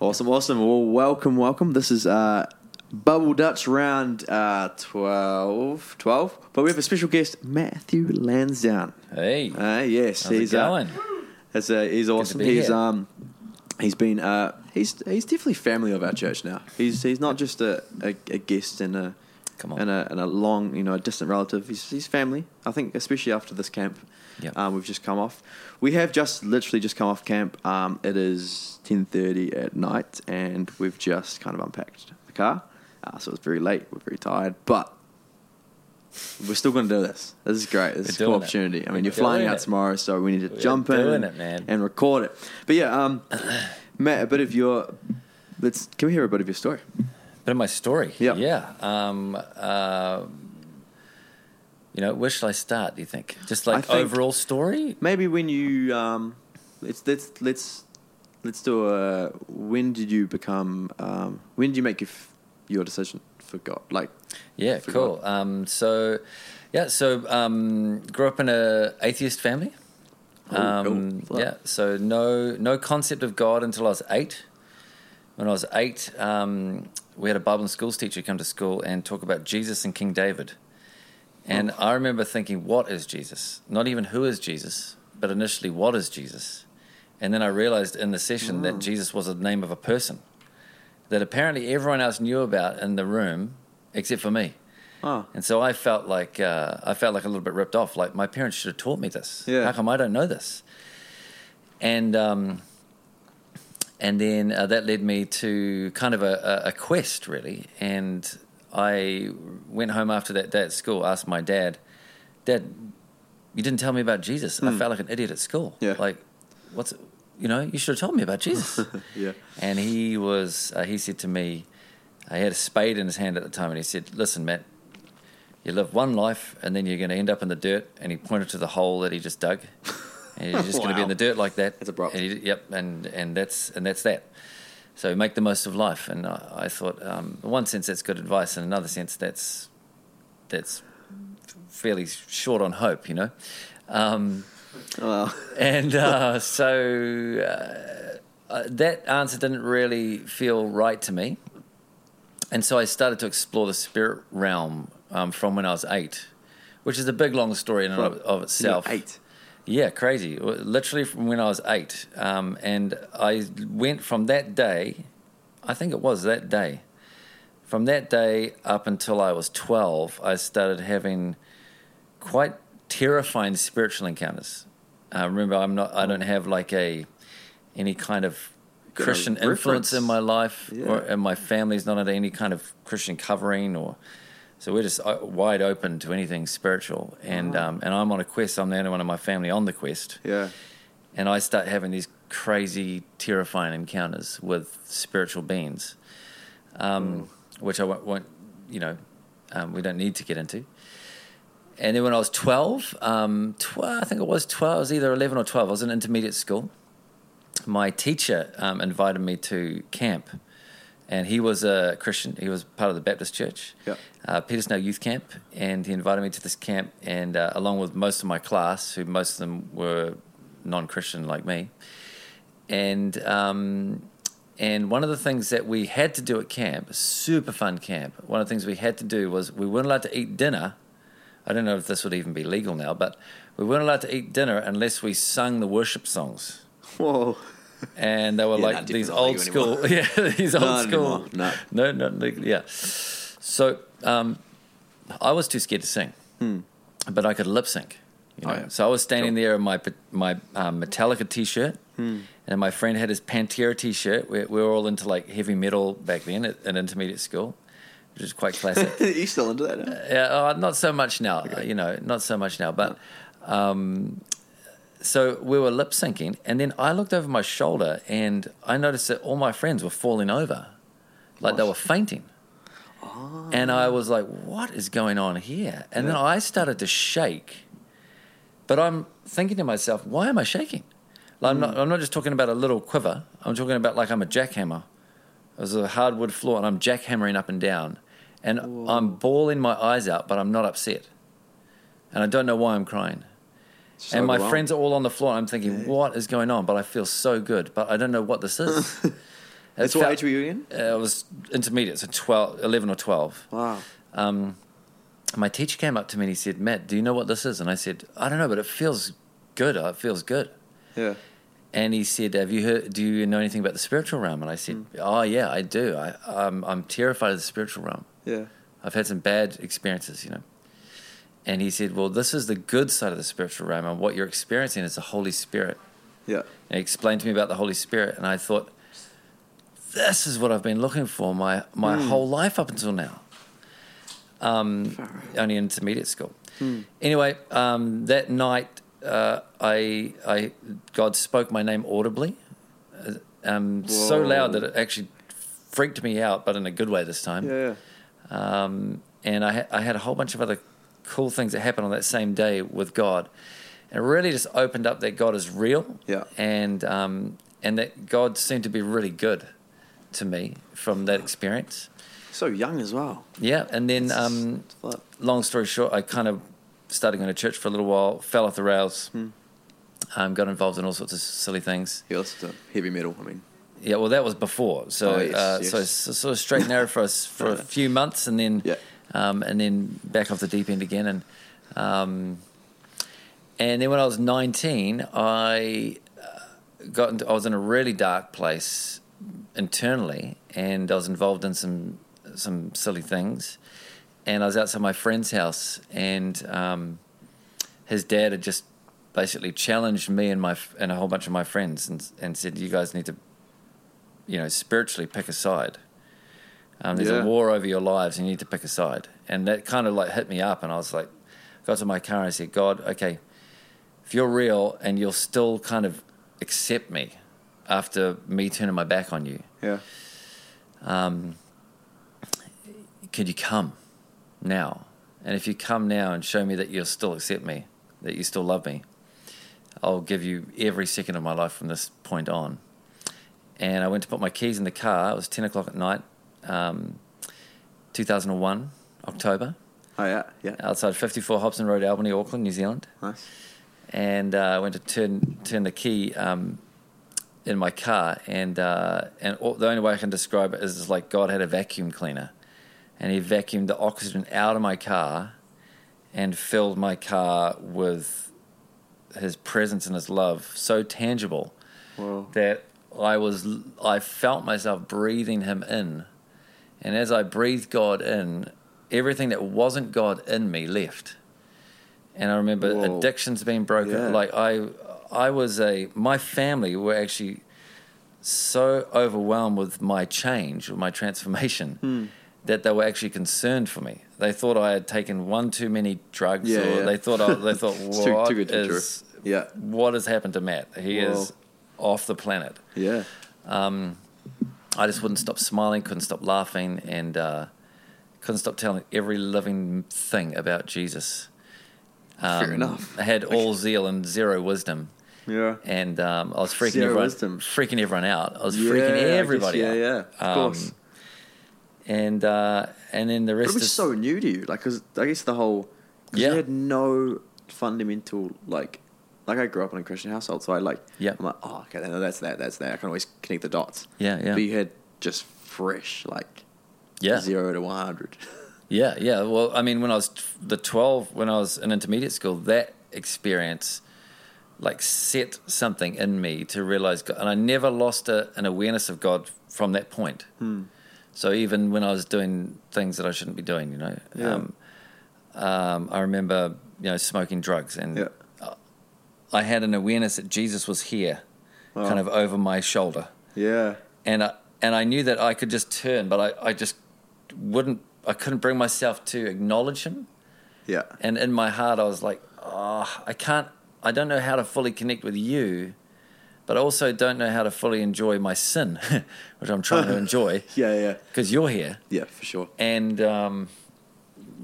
Awesome, awesome. Well, welcome, welcome. This is uh, Bubble Dutch round uh, 12, 12. But we have a special guest, Matthew Lansdowne. Hey, Uh, yes, how's it he's uh, going? Uh, he's awesome. He's here. um, he's been uh, he's he's definitely family of our church now. He's he's not just a, a, a guest and a Come on. and a and a long you know a distant relative. He's he's family. I think especially after this camp, Yep. um, we've just come off. We have just literally just come off camp. Um, it is ten thirty at night, and we've just kind of unpacked the car. Uh, so it's very late. We're very tired, but. We're still going to do this. This is great. This is a cool doing it. opportunity. I mean, you're flying out it. tomorrow, so we need to We're jump in it, man. and record it. But yeah, um, Matt, a bit of your let's can we hear a bit of your story? Bit of my story. Yeah. Yeah. Um, uh, you know, where should I start? Do you think? Just like think- overall story? Maybe when you um, let's let's let's let's do a when did you become um, when did you make your f- your decision for God? Like Yeah, cool. Um, so, yeah, so um, grew up in a atheist family. Oh, Um, cool. yeah, so no no concept of God until I was eight. When I was eight, um, we had a Bible and schools teacher come to school and talk about Jesus and King David. And I remember thinking, what is Jesus? Not even who is Jesus, but initially, what is Jesus? And then I realized in the session that Jesus was the name of a person that apparently everyone else knew about in the room except for me. oh And so I felt like uh, I felt like a little bit ripped off. Like my parents should have taught me this. Yeah. How come I don't know this? And um, and then uh, that led me to kind of a, a, quest, really. And I went home after that day at school. Asked my dad, Dad, you didn't tell me about Jesus. I felt like an idiot at school. Hmm. Yeah. Like, what's you know? You should have told me about Jesus. yeah And he was, uh, he said to me, he had a spade in his hand at the time, and he said, Listen, Matt, you live one life, and then you're going to end up in the dirt. And he pointed to the hole that he just dug. And you're just going to be in the dirt like that. That's abrupt. And he, yep, and, and, that's, and that's that. So make the most of life. And I, I thought, um, in one sense, that's good advice. In another sense, that's, that's fairly short on hope, you know? Um, well and uh, so uh, uh, that answer didn't really feel right to me. And so I started to explore the spirit realm um, from when I was eight, which is a big, long story in and of, of itself. eight. Yeah, crazy. Literally from when I was eight. Um, and I went from that day, I think it was that day, from that day up until I was 12, I started having quite terrifying spiritual encounters. Uh, remember, I'm not, I don't have like a, any kind of Christian influence in my life, Yeah. or, and my family's not under any kind of Christian covering, or so we're just uh, wide open to anything spiritual. And um, and I'm on a quest. I'm the only one in my family on the quest, Yeah. and I start having these crazy, terrifying encounters with spiritual beings, um, which I won't, won't you know, um, we don't need to get into. And then when I was 12, um, 12, I think it was 12, I was either 11 or 12, I was in intermediate school. My teacher um, invited me to camp, and he was a Christian. He was part of the Baptist church, Yep. uh, Petersnell Youth Camp, and he invited me to this camp, and uh, along with most of my class, who most of them were non-Christian like me, and um, and one of the things that we had to do at camp, super fun camp, one of the things we had to do was we weren't allowed to eat dinner. I don't know if this would even be legal now, but we weren't allowed to eat dinner unless we sung the worship songs. Whoa. And they were Yeah, like these old school, yeah, these old Not school, anymore, no. no, legal, yeah. So um, I was too scared to sing, but I could lip sync. You know? Hmm. Oh, yeah. So I was standing Sure. there in my my um, Metallica T-shirt, Hmm. and my friend had his Pantera T-shirt. We, we were all into like heavy metal back then at, at intermediate school, which is quite classic. you still into that? Now? Yeah, uh, not so much now. uh, You know, not so much now. But um, so we were lip syncing, and then I looked over my shoulder, and I noticed that all my friends were falling over, like they were fainting. Oh. And I was like, "What is going on here?" And then I started to shake. But I'm thinking to myself, "Why am I shaking?" Like, I'm not. Hmm. I'm not just talking about a little quiver. I'm talking about like I'm a jackhammer. There's a hardwood floor, and I'm jackhammering up and down, and I'm bawling my eyes out, but I'm not upset, and I don't know why I'm crying. Just and my overwhelmed. friends are all on the floor. And I'm thinking, what is going on? But I feel so good, but I don't know what this is. That's what age were you in? Uh, I was intermediate, so 12, 11 or 12. Wow. Um, my teacher came up to me and he said, Matt, do you know what this is? And I said, I don't know, but it feels good. It feels good. Yeah. And he said, "Have you heard? Do you know anything about the spiritual realm?" And I said, Hmm. "Oh yeah, I do. I, I'm I'm terrified of the spiritual realm. Yeah. I've had some bad experiences, you know." And he said, "Well, this is the good side of the spiritual realm, and what you're experiencing is the Holy Spirit." Yeah. And he explained to me about the Holy Spirit, and I thought, "This is what I've been looking for my my Hmm. whole life up until now." Um, only in intermediate school. Hmm. Anyway, um, that night, uh, I, I, God spoke my name audibly, uh, um, so loud that it actually freaked me out, but in a good way this time. Yeah. Um, and I, ha- I had a whole bunch of other cool things that happened on that same day with God, and it really just opened up that God is real. Yeah. And um, and that God seemed to be really good to me from that experience. So young as well. Yeah, and then um, long story short, I kind of started going to church for a little while, fell off the rails, Hmm. um, got involved in all sorts of silly things. Yeah, to heavy metal. I mean, Yeah, well, that was before. So, Oh, yes, uh, yes. so, so sort of straight and narrow for us for a few months, and then Yeah. Um, and then back off the deep end again, and um, and then when I was nineteen, I uh, got into, I was in a really dark place internally, and I was involved in some some silly things, and I was outside my friend's house, and um, his dad had just basically challenged me and my and a whole bunch of my friends, and and said, "You guys need to, you know, spiritually pick a side." Um, there's Yeah. a war over your lives, and you need to pick a side. And that kind of like hit me up, and I was like, got to my car and I said, God, okay, if you're real and you'll still kind of accept me after me turning my back on you, yeah. um, could you come now? And if you come now and show me that you'll still accept me, that you still love me, I'll give you every second of my life from this point on. And I went to put my keys in the car. It was 10 o'clock at night, um, 2001, October, Oh yeah. Yeah. outside 54 Hobson Road, Albany, Auckland, New Zealand Nice. and uh, I went to turn turn the key um, in my car, and uh, and all, the only way I can describe it is, like God had a vacuum cleaner, and He vacuumed the oxygen out of my car, and filled my car with His presence and His love, so tangible Well. that I was I felt myself breathing Him in, and as I breathed God in, everything that wasn't God in me left. And I remember Whoa. addictions being broken. Yeah. Like I, I was a my family were actually so overwhelmed with my change, with my transformation, Hmm. that they were actually concerned for me. They thought I had taken one too many drugs, Yeah, or yeah. they thought I, they thought too- what too good to be true. is- Yeah. what has happened to Matt? He is off the planet. Yeah. Um, I just wouldn't stop smiling, couldn't stop laughing, and uh, couldn't stop telling every living thing about Jesus. Um, Fair enough. I had all zeal and zero wisdom, Yeah. and um, I was freaking Zero everyone, wisdom. freaking everyone out. I was Yeah, freaking guess, everybody yeah, out. yeah, yeah, of Um, course. And uh, and then the But rest it was is so new to you, like, cause I guess the whole, cause Yeah. you had no fundamental like, like I grew up in a Christian household, so I like, Yeah. I'm like, oh, okay, that's that, that's that. I can always connect the dots. yeah, yeah, But you had just fresh, like, yeah. zero to one hundred. Yeah, yeah. Well, I mean, when I was the 12, when I was in intermediate school, that experience like set something in me to realize God. And I never lost a, an awareness of God from that point. Hmm. So even when I was doing things that I shouldn't be doing, you know, Yeah. um, um, I remember, you know, smoking drugs and Yeah. I had an awareness that Jesus was here, Wow. kind of over my shoulder Yeah. and I, and I knew that I could just turn, but I, I just wouldn't. I couldn't bring myself to acknowledge him, Yeah. and in my heart, I was like, oh, I can't. I don't know how to fully connect with you, but I also don't know how to fully enjoy my sin, which I'm trying to enjoy Yeah. Yeah. because you're here. Yeah. For sure. And um,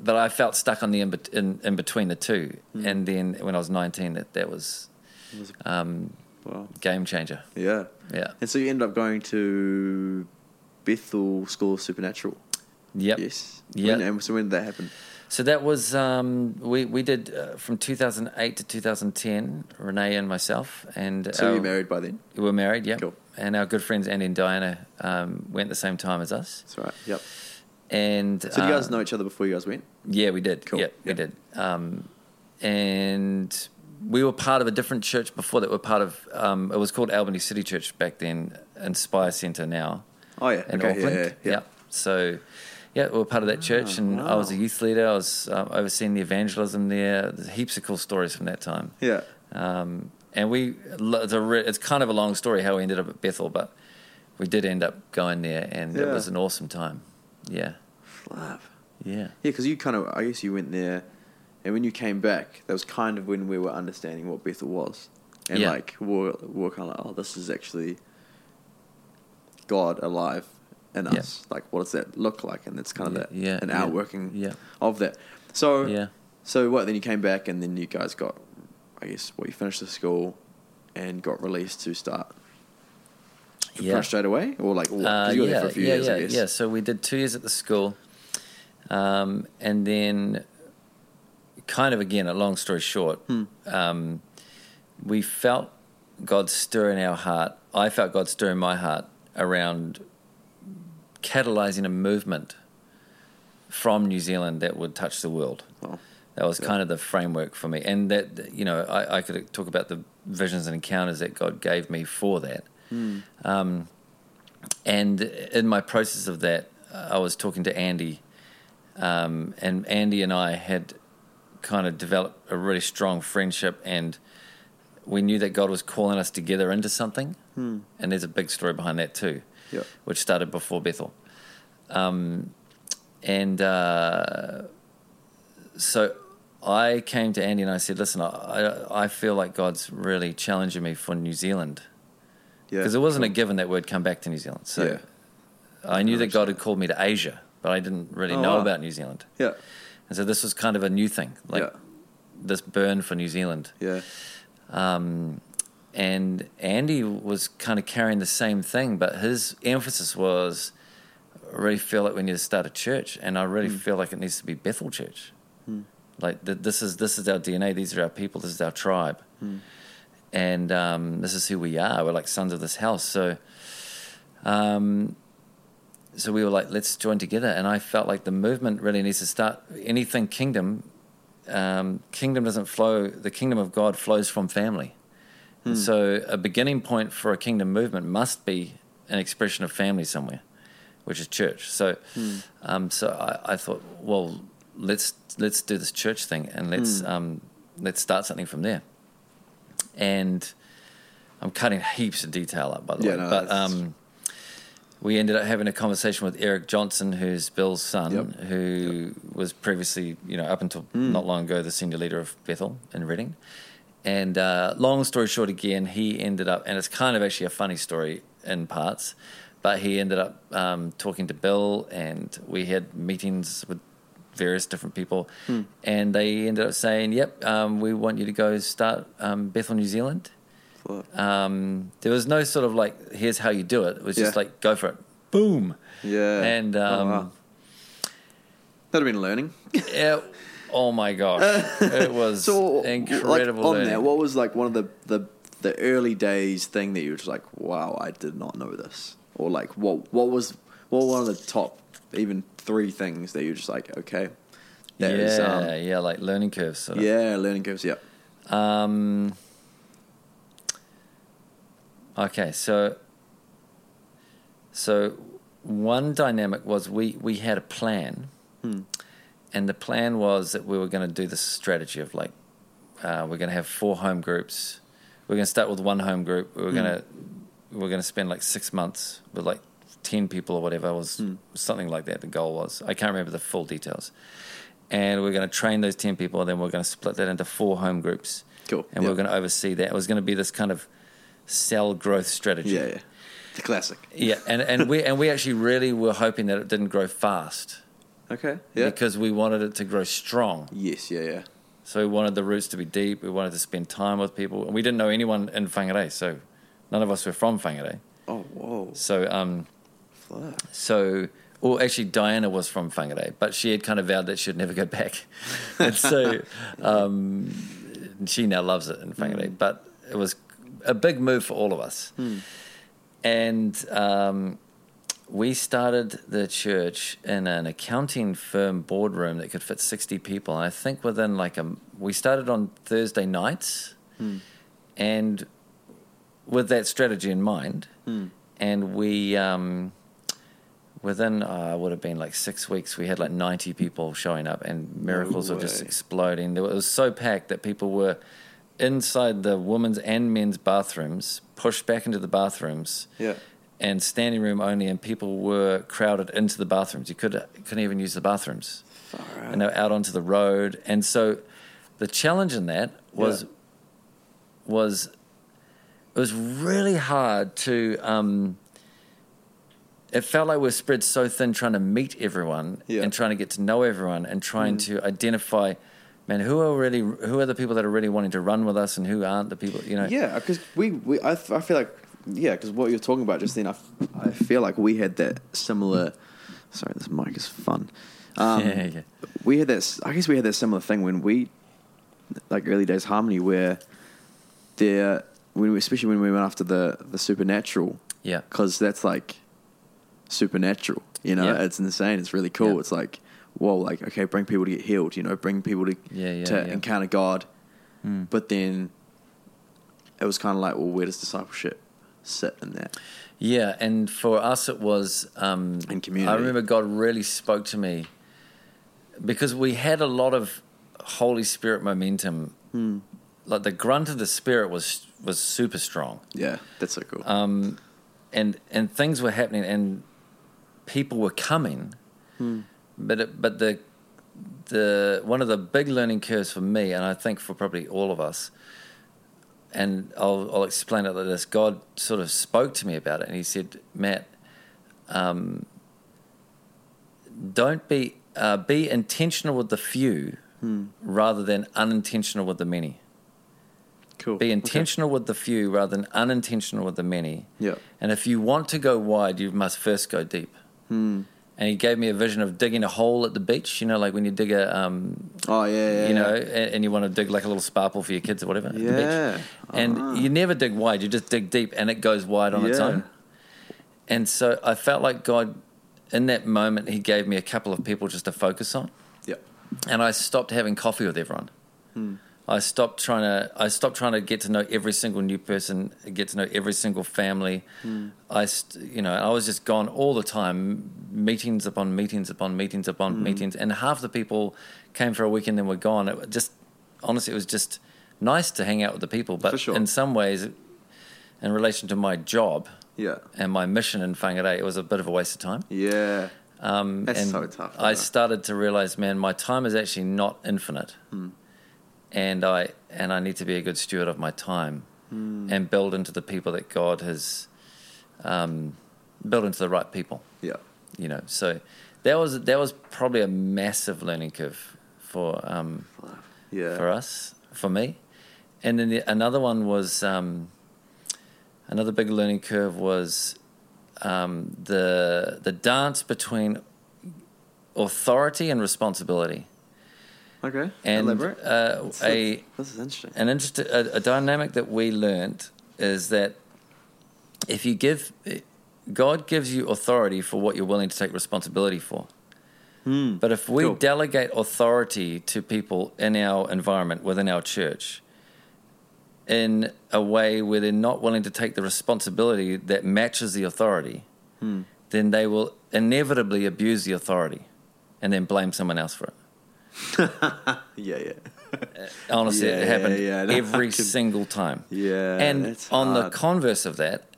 but I felt stuck on the in, in, in between the two, Hmm. and then when I was 19, that that was was- um, Wow. game changer. Yeah. Yeah. And so you ended up going to Bethel School of Supernatural. Yep. Yes. Yeah. And so when did that happen? So that was um, we we did uh, from 2008 to 2010. Renee and myself, and So our- you married by then? We were married, yeah. Cool. And our good friends Andy and Diana um, went the same time as us. That's right. Yep. And So do you guys uh, know each other before you guys went? Yeah, we did. Cool. Yeah, we did. Um, and we were part of a different church before that. We're part of. Um, it was called Albany City Church back then, Inspire Centre now Oh yeah. in okay. Auckland. Yeah, yeah, yeah. So, yeah, we were part of that church, and I was a youth leader. I was um, overseeing the evangelism there. There's heaps of cool stories from that time. Yeah. Um, and we, it's, a it's kind of a long story how we ended up at Bethel, but we did end up going there, and it was an awesome time. Yeah, Flav. yeah, Yeah, because you kind of, I guess you went there, and when you came back, that was kind of when we were understanding what Bethel was, and Yeah. like we're, we're kind of like, oh, this is actually God alive in Yeah. us. Like, what does that look like? And it's kind of Yeah, that yeah, an yeah, outworking yeah. of that. So yeah. So what? Then you came back, and then you guys got, I guess, what you finished the school, and got released to start. pretty Yeah. much straight away, or like, or, 'cause Uh, you were yeah, there for a few yeah, years, yeah, I guess. yeah. So we did two years at the school, um, and then, kind of again, a long story short, Hmm. um, we felt God stir in our heart. I felt God stir in my heart around catalyzing a movement from New Zealand that would touch the world. Well, That was Yeah. kind of the framework for me, and that you know I, I could talk about the visions and encounters that God gave me for that. Um, and in my process of that, I was talking to Andy, um, and Andy and I had kind of developed a really strong friendship, and we knew that God was calling us together into something. And there's a big story behind that too, Yep. which started before Bethel. Um, and uh, so I came to Andy and I said, "Listen, I, I feel like God's really challenging me for New Zealand." yeah, because it wasn't a given that we'd come back to New Zealand. So Yeah. I knew that God had called me to Asia, but I didn't really Oh, know wow. about New Zealand. Yeah, And so this was kind of a new thing, like yeah, this burn for New Zealand. yeah, Um, and Andy was kind of carrying the same thing, but his emphasis was, I really feel like we need to start a church, and I really feel like it needs to be Bethel Church. Like th- this is this is our DNA. These are our people. This is our tribe, Hmm. and um, this is who we are. We're like sons of this house. So, um, so we were like, let's join together. And I felt like the movement really needs to start. Anything kingdom, um, kingdom doesn't flow. The kingdom of God flows from family. And so a beginning point for a kingdom movement must be an expression of family somewhere, which is church. So, um, so I, I thought, well, let's let's do this church thing and let's um, let's start something from there. And I'm cutting heaps of detail up, by the Yeah, way, no, but that's- um, we ended up having a conversation with Eric Johnson, who's Bill's son, Yep. who was previously, you know, up until Hmm. not long ago, the senior leader of Bethel in Redding. And uh, long story short, again, he ended up, and it's kind of actually a funny story in parts, but he ended up um, talking to Bill, and we had meetings with various different people, and they ended up saying, "Yep, um, we want you to go start um, Bethel New Zealand." Fuck. Um, there was no sort of like, "Here's how you do it." It was just Yeah. like, "Go for it, boom!" yeah. And Oh, um, wow. that'd have been learning. yeah, oh my gosh, it was so incredible. Like, on learning. that, what was like one of the the the early days thing that you were just like, wow, I did not know this, or like what what was what were one of the top even three things that you're just like, okay, that yeah, is, um, yeah, like learning curves. Sort of. yeah, learning curves. yeah, Um, okay, so so one dynamic was we we had a plan, hmm. and the plan was that we were going to do this strategy of like uh, we're going to have four home groups. We're going to start with one home group. We We're hmm. going to we're going to spend like six months with like ten people or whatever. Was hmm. something like that. The goal was I can't remember the full details. And we're going to train those ten people, and then we're going to split that into four home groups Cool. and Yep. we're going to oversee that. It was going to be this kind of cell growth strategy. Yeah, yeah. The classic. Yeah, and, and we and we actually really were hoping that it didn't grow fast Okay. Yeah. because we wanted it to grow strong. yes. Yeah. Yeah. So we wanted the roots to be deep. We wanted to spend time with people, and we didn't know anyone in Whangarei, so none of us were from Whangarei. Oh, whoa. So um, so Well, actually, Diana was from Whangarei, but she had kind of vowed that she'd never go back. and so um, she now loves it in Whangarei. Mm. But it was a big move for all of us. Hmm. And um, we started the church in an accounting firm boardroom that could fit 60 people. And I think within like a, we started on Thursday nights. Hmm. And with that strategy in mind, Hmm. and we um, within uh, would have been like six weeks we had like 90 people showing up and miracles were just exploding it was so packed that people were inside the women's and men's bathrooms pushed back into the bathrooms Yeah. and standing room only and people were crowded into the bathrooms you could, couldn't even use the bathrooms and they were out onto the road. And so the challenge in that was Yeah. was it was really hard to. Um, it felt like we were spread so thin, trying to meet everyone Yeah. and trying to get to know everyone and trying to identify, man, who are really who are the people that are really wanting to run with us and who aren't the people, you know? Yeah, because we, we I, I feel like yeah, because what you're talking about just then, I, I feel like we had that similar. Sorry, this mic is fun. Um, yeah, yeah. We had that. I guess we had that similar thing when we, like early days harmony, where there, when we, especially when we went after the the supernatural, Yeah. because that's like supernatural. You know, Yeah. it's insane. It's really cool. It's like whoa, like okay, bring people to get healed. You know, bring people to Yeah, yeah, to yeah. encounter God. Mm. But then it was kind of like, well, where does discipleship sit in that? Yeah, and for us it was um, And community. I remember God really spoke to me because we had a lot of Holy Spirit momentum. Hmm. Like the grunt of the Spirit was was super strong, Yeah, that's so cool. um, and and things were happening, and people were coming. Hmm. But it, but the the one of the big learning curves for me, and I think for probably all of us, and I'll, I'll explain it like this. God sort of spoke to me about it, and He said, "Matt, um, don't be uh, be intentional with the few Hmm. rather than unintentional with the many. cool. Be Okay. intentional with the few rather than unintentional with the many. Yeah. And if you want to go wide, you must first go deep." Hmm. And He gave me a vision of digging a hole at the beach. You know, like when you dig a um, Oh yeah, yeah. you yeah. know, and, and you want to dig like a little spa pool for your kids or whatever. at the beach. Yeah. And Ah. you never dig wide, you just dig deep and it goes wide on its own. And so I felt like God, in that moment, He gave me a couple of people just to focus on. Yeah. And I stopped having coffee with everyone. Hmm. I stopped trying to. I stopped trying to get to know every single new person, get to know every single family. Hmm. I, st- you know, I was just gone all the time, meetings upon meetings upon meetings upon Hmm. meetings, and half the people came for a week and then were gone. It just, honestly, it was just nice to hang out with the people. But sure. in some ways, in relation to my job Yeah. and my mission in Whangarei, it was a bit of a waste of time. Yeah. Um, That's so tough, I it? started to realize, man, my time is actually not infinite, Hmm. And I and I need to be a good steward of my time Hmm. and build into the people that God has um, built into the right people. Yeah. You know, so that was that was probably a massive learning curve for um, Yeah. for us, for me. And then the, another one was um, another big learning curve was um, the the dance between authority and responsibility. Okay. And Elaborate. uh, This- a This is interesting. an interest, a, a dynamic that we learned is that if you give God gives you authority for what you're willing to take responsibility for. Hmm. But if we Cool. delegate authority to people in our environment, within our church, in a way where they're not willing to take the responsibility that matches the authority, Hmm. then they will inevitably abuse the authority and then blame someone else for it. Yeah, yeah. Honestly, Yeah, it happened yeah, no, every can- single time. Yeah. and on the converse of that,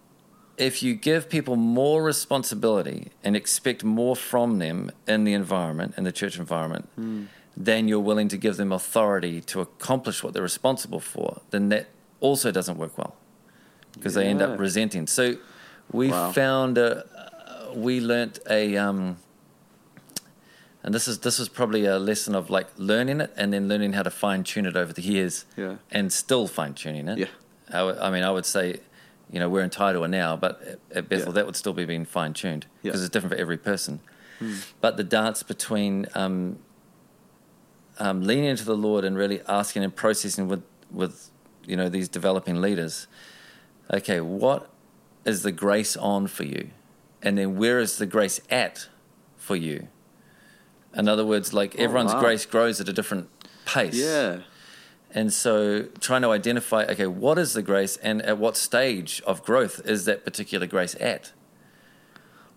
if you give people more responsibility and expect more from them in the environment, in the church environment, Hmm. then you're willing to give them authority to accomplish what they're responsible for, then that also doesn't work well because they end up resenting. So we Wow. found a, uh, we learnt a, um, and this is this is probably a lesson of like learning it and then learning how to fine tune it over the years Yeah. and still fine tuning it. Yeah. I, w- I mean, I would say, you know, we're in Tairua now, but at- Bethel, Yeah. that would still be being fine tuned Yeah. because it's different for every person. but the dance between um, um, leaning into the Lord and really asking and processing with with you know these developing leaders. Okay, what is the grace on for you, and then where is the grace at for you? In other words, like everyone's wow. grace grows at a different pace. Yeah. And so trying to identify, okay, what is the grace and at what stage of growth is that particular grace at?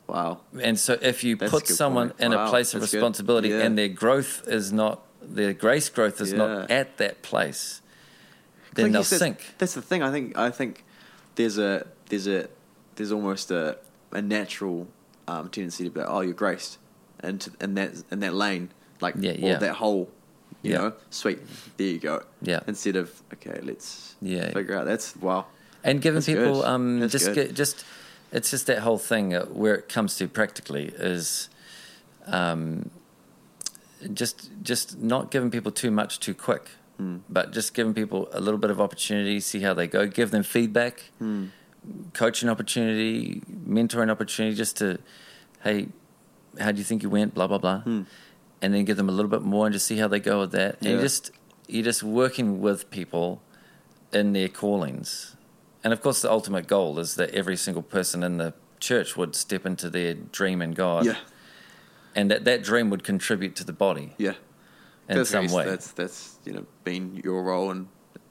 Wow. And so if you That's put someone point. in Wow, a place of that's responsibility Yeah. and their growth is not, their grace growth is not at that place, then you they'll said, sink. That's the thing. I think. I think there's a there's a there's almost a a natural um, tendency to be like, oh, you're graced, and to, in that in that lane, like Yeah, or yeah. that hole, you Yeah. know, sweet. There you go. Yeah. Instead of okay, let's Yeah. figure out. That's wow. and giving That's people good. um, That's just get, just it's just that whole thing uh, where it comes to practically is um, just just not giving people too much too quick, Hmm. but just giving people a little bit of opportunity, see how they go, give them feedback, Hmm. coaching opportunity, mentoring opportunity, just to hey, how do you think you went? Blah blah blah, Hmm. and then give them a little bit more and just see how they go with that, and Yeah. just you're just working with people in their callings. And of course, the ultimate goal is that every single person in the church would step into their dream in God. Yeah. And that that dream would contribute to the body Yeah. in that's some way. That's that's you know been your role and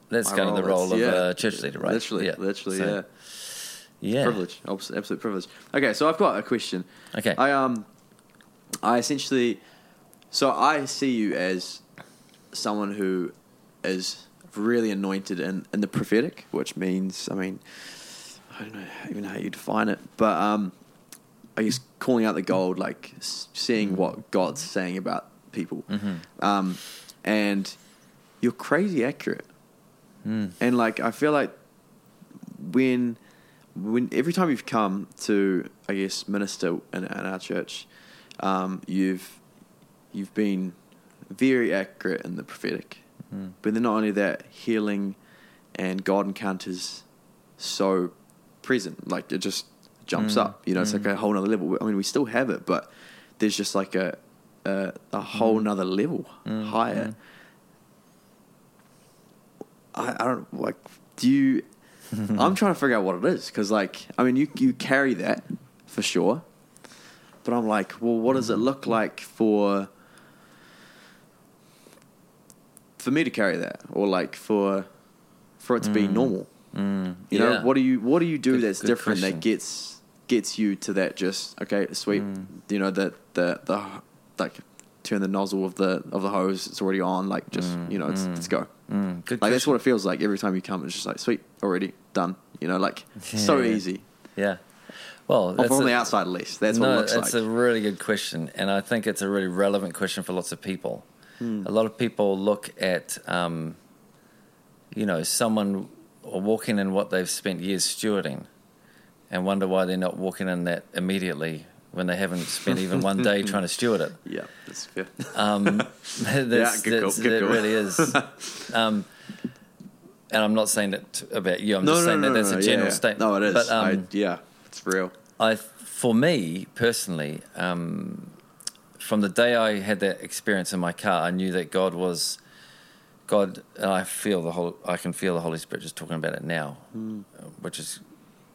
That's kind of the role of That's- a church leader, right? Literally, Yeah. literally, So, yeah. Yeah. Privilege, absolute privilege. Okay, so I've got a question. Okay. I um, I essentially, so I see you as someone who is really anointed in, in the prophetic, which means, I mean, I don't know even how you define it, but um, I guess calling out the gold, like seeing what God's saying about people, Mm-hmm. um, and you're crazy accurate, Mm. and like I feel like when when every time you've come to I guess minister in, in our church, um, you've you've been very accurate in the prophetic, Mm. but then not only that, healing and God encounters so present, like it just jumps Mm, up. You know, it's like mm. a whole nother level. I mean, we still have it, but there's just like a a, a whole nother level Mm, higher. I, I don't like. Do you? I'm trying to figure out what it is because, like, I mean, you you carry that for sure, but I'm like, well, what does it look like for for me to carry that, or like for for it to be Mm. normal? Mm. You know, Yeah. what do you what do you do Good- that's good different question. that gets gets you to that just okay, sweet. Mm. You know, the the the like turn the nozzle of the of the hose, it's already on. Like just Mm, you know, it's, mm. let's go. Mm. Good Like that's what it feels like every time you come. It's just like sweet, already done. You know, like so easy. Yeah. Well, Or that's from a- the outside, at least. That's no, what it looks it's like. a really good question, and I think it's a really relevant question for lots of people. Hmm. A lot of people look at, um, you know, someone walking in what they've spent years stewarding, and wonder why they're not walking in that immediately when they haven't spent even one day trying to steward it. yeah, that's fair. Um, that's, good that's, good call. really is. Um, and I'm not saying that about you. I'm no, just no, saying no, that that's a yeah, general yeah. statement. No, it is. But, um, I, yeah, it's real. I, for me personally, um, from the day I had that experience in my car, I knew that God was God. And I feel the whole. I can feel the Holy Spirit just talking about it now, uh, which is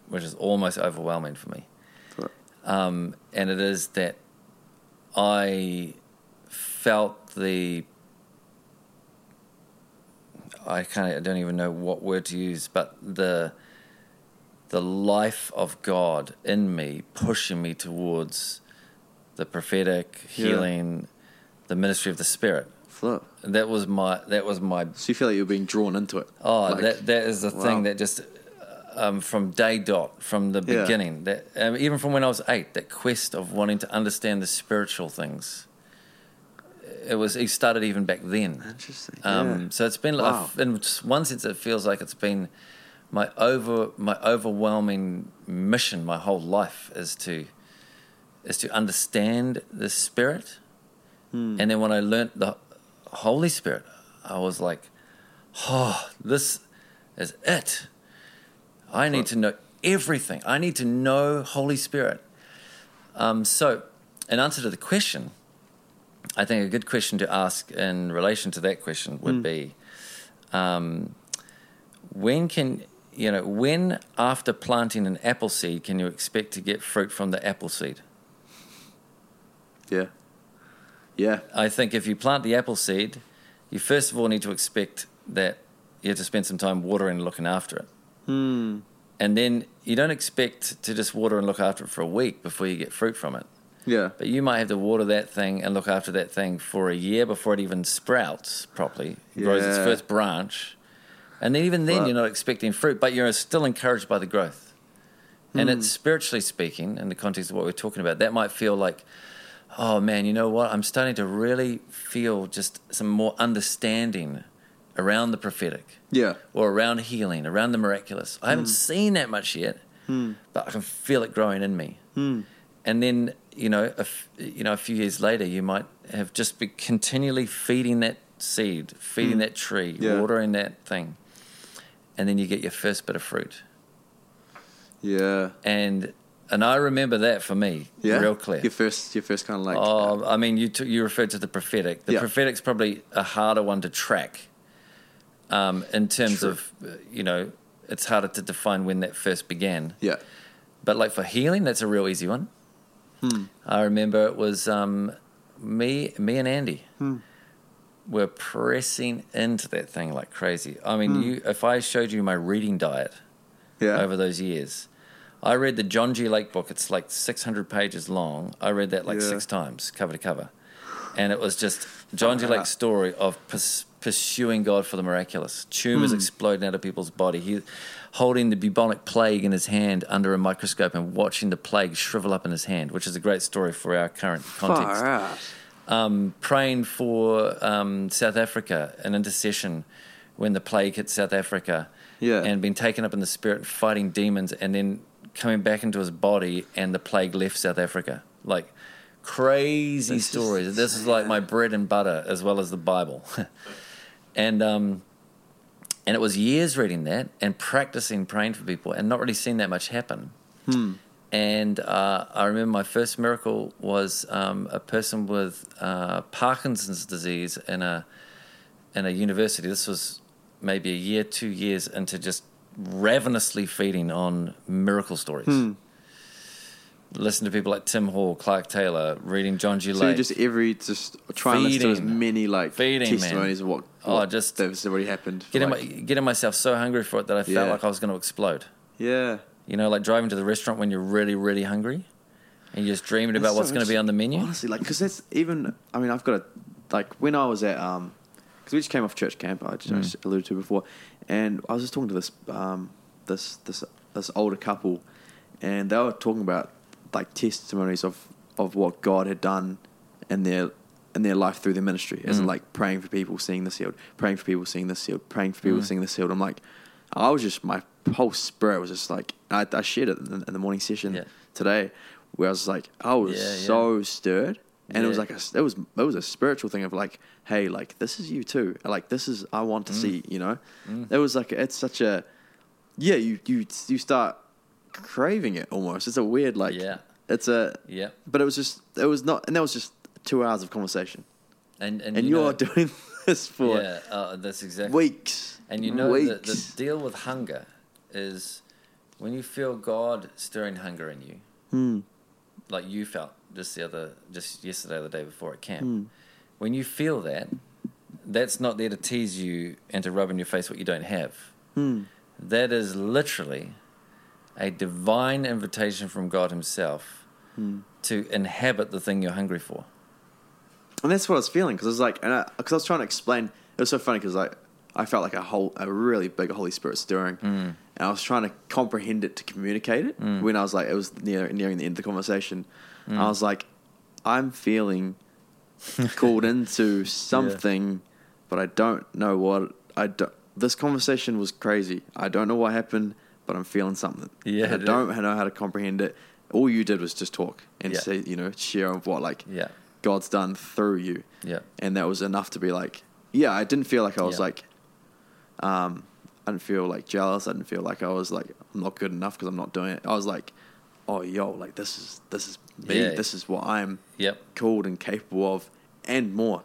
which is almost overwhelming for me. Right. Um, and it is that I felt the. I kind of I don't even know what word to use, but the the life of God in me pushing me towards the prophetic Yeah. healing, the ministry of the Spirit. Flip. That was my that was my So you feel like you're being drawn into it. Oh, Like, that that is the wow. thing that just um, from day dot, from the Yeah. beginning, that um, even from when I was eight, that quest of wanting to understand the spiritual things. It was. It started even back then. Interesting. Um, yeah. So it's been, Wow. like in one sense, it feels like it's been my over my overwhelming mission my whole life is to is to understand the Spirit, Hmm. and then when I learnt the Holy Spirit, I was like, oh, this is it. I need to know everything. I need to know Holy Spirit. Um, so in answer to the question, I think a good question to ask in relation to that question would Mm. be, um, when can you know when after planting an apple seed can you expect to get fruit from the apple seed? Yeah. Yeah. I think if you plant the apple seed, you first of all need to expect that you have to spend some time watering and looking after it. Hmm. And then you don't expect to just water and look after it for a week before you get fruit from it. Yeah. But you might have to water that thing and look after that thing for a year before it even sprouts properly, grows its first branch. And then even then, Right. you're not expecting fruit, but you're still encouraged by the growth. And Hmm. it's spiritually speaking, in the context of what we're talking about, that might feel like, oh man, you know what? I'm starting to really feel just some more understanding around the prophetic Yeah. or around healing, around the miraculous. I haven't hmm. seen that much yet, hmm. but I can feel it growing in me. Hmm. And then you know, a f- you know, a few years later, you might have just been continually feeding that seed, feeding that tree, Yeah. watering that thing, and then you get your first bit of fruit. Yeah. And and I remember that for me, Yeah. real clear. Your first, your first kind of like. Oh, I mean, you t- you referred to the prophetic. The Yeah. prophetic's probably a harder one to track, um, in terms True. of uh, you know, it's harder to define when that first began. yeah. But like for healing, that's a real easy one. Hmm. I remember it was um, me, me and Andy Hmm. Were pressing into that thing like crazy. I mean, Hmm. you if I showed you my reading diet Yeah. over those years. I read the John G. Lake book. It's like 600 pages long. I read that like Yeah. six times, cover to cover. And it was just John G. Lake's story of pers- pursuing God for the miraculous. Tumors Hmm. exploding out of people's body. He holding the bubonic plague in his hand under a microscope and watching the plague shrivel up in his hand, which is a great story for our current context Far out. Um, praying for um, South Africa, an intercession when the plague hit South Africa, Yeah. and being taken up in the spirit, fighting demons, and then coming back into his body, and the plague left South Africa. Like crazy This is- stories. this is like my bread and butter as well as the Bible, and um, and it was years reading that and practicing praying for people, and not really seeing that much happen. And uh, I remember my first miracle was um, a person with uh, Parkinson's disease in a in a university. This was maybe a year, two years into just ravenously feeding on miracle stories. Hmm. Listen to people like Tim Hall, Clark Taylor, reading John G. So just every just try and listen to as many like Feeding, man. testimonies of what, Oh, what just- that's already happened. getting, like, my, getting myself so hungry for it that I felt Yeah. like I was going to explode. yeah. You know, like driving to the restaurant when you're really, really hungry, and you're just dreaming about That's what's so going to be on the menu. Honestly, like because that's even. I mean, I've got a like when I was at um because we just came off church camp. I just, I Mm. just alluded to before, and I was just talking to this um this this this older couple, and they were talking about like testimonies of of what God had done in their in their life through their ministry, as in Mm. like praying for people, seeing this healed, praying for people, seeing this healed, praying for people, Mm. seeing this healed. I'm like, I was just my whole spirit was just like I, I shared it in, in the morning session Yeah. today, where I was like, I was Yeah, yeah. so stirred, and it was like a, it was it was a spiritual thing of like, hey, like this is you too, like this is I want to Mm. see, you know. Mm. It was like it's such a, yeah, you you you start craving it almost. It's a weird like, Yeah. it's a, Yeah. but it was just it was not, and that was just two hours of conversation, And and, and you you're know, doing this for yeah, uh, that's exactly. weeks, And you know the, the deal with hunger is when you feel God stirring hunger in you, Hmm. like you felt just the other, just yesterday or the day before at camp. Hmm. When you feel that, that's not there to tease you and to rub in your face what you don't have. Hmm. That is literally a divine invitation from God Himself Hmm. to inhabit the thing you're hungry for. And that's what I was feeling because I was like, and because I, was trying to explain. It was so funny because like I felt like a whole, a really big Holy Spirit stirring, and I was trying to comprehend it to communicate it. When I was like, it was near nearing the end of the conversation, I was like, I'm feeling called into something, but I don't know what. I don't. This conversation was crazy. I don't know what happened, but I'm feeling something. Yeah, And I don't know how to comprehend it. All you did was just talk and Yeah. say, you know, share of what like Yeah, God's done through you. yeah, And that was enough to be like, yeah, I didn't feel like I was Yeah. like, um, I didn't feel like jealous. I didn't feel like I was like, I'm not good enough because I'm not doing it. I was like, oh yo, like this is this is me. Yeah. This is what I'm Yep. called and capable of, and more.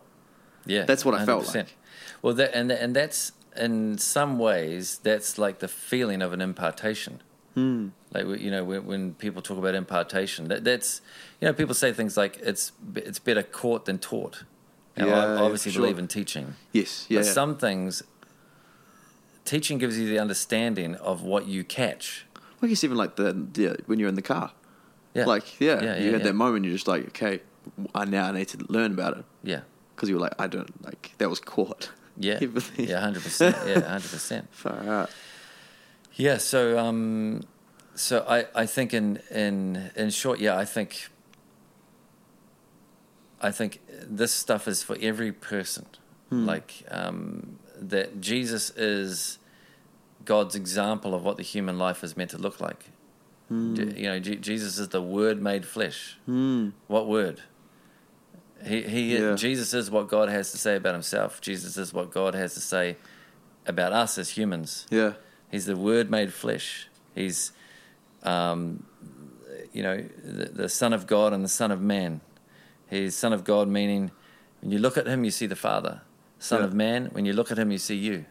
Yeah, That's what I felt 100%. like. Well, that and and that's in some ways that's like the feeling of an impartation. Hmm. Like you know, when, when people talk about impartation, that, that's you know, people say things like it's it's better caught than taught. Now, Yeah, I obviously sure. believe in teaching, Yes, yeah. but yeah. some things, teaching gives you the understanding of what you catch. I guess even like the yeah, when you're in the car, Yeah, like yeah, Yeah, you yeah, had that moment. You're just like, okay, I now I need to learn about it yeah, because you were like, I don't like that was caught. yeah, yeah, hundred percent, yeah, hundred percent. Far out. Yeah, so um, so I, I think in in in short, yeah, I think I think this stuff is for every person. Like um, that Jesus is God's example of what the human life is meant to look like. D- You know, Je- Jesus is the Word made flesh. Hmm. What word? He, he Yeah. Jesus is what God has to say about himself. Jesus is what God has to say about us as humans. Yeah. He's the Word made flesh. He's, um, you know, the, the Son of God and the Son of Man. He's Son of God, meaning when you look at him, you see the Father. Son Yeah. of Man, when you look at him, you see you.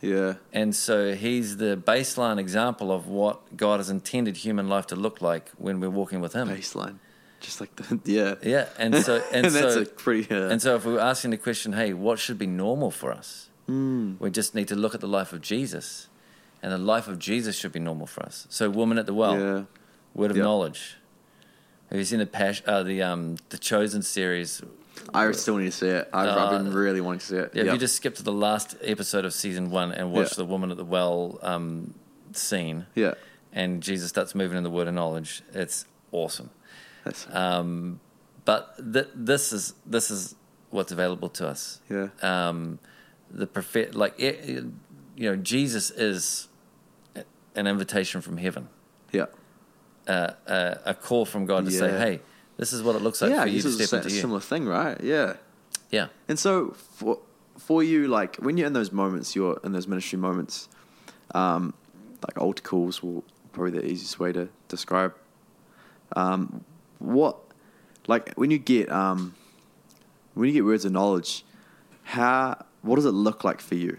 Yeah. And so he's the baseline example of what God has intended human life to look like when we're walking with him. Baseline. Just like the yeah. Yeah, and so and, that's so a pretty. Uh, and so if we were asking the question, hey, what should be normal for us? mm, We just need to look at the life of Jesus, and the life of Jesus should be normal for us. So, woman at the well, yeah. word of Yeah. knowledge. Have you seen the pas- uh, the um the Chosen series? I still need to see it. I've, I've been Uh, really wanting to see it. Yeah, if you just skip to the last episode of season one and watch Yeah. the woman at the well um, scene, yeah. and Jesus starts moving in the word of knowledge, it's awesome. That's, Um, but th- this is this is what's available to us. yeah. um, the prophet, like it, it- you know, Jesus is an invitation from heaven, Yeah. Uh, uh, a call from God to say, "Hey, this is what it looks like yeah. for you to is a step into you." similar thing, right? Yeah. Yeah, And so for for you, like when you're in those moments, you're in those ministry moments, um, like altar calls, will probably the easiest way to describe. Um, what, like when you get um, when you get words of knowledge, how what does it look like for you?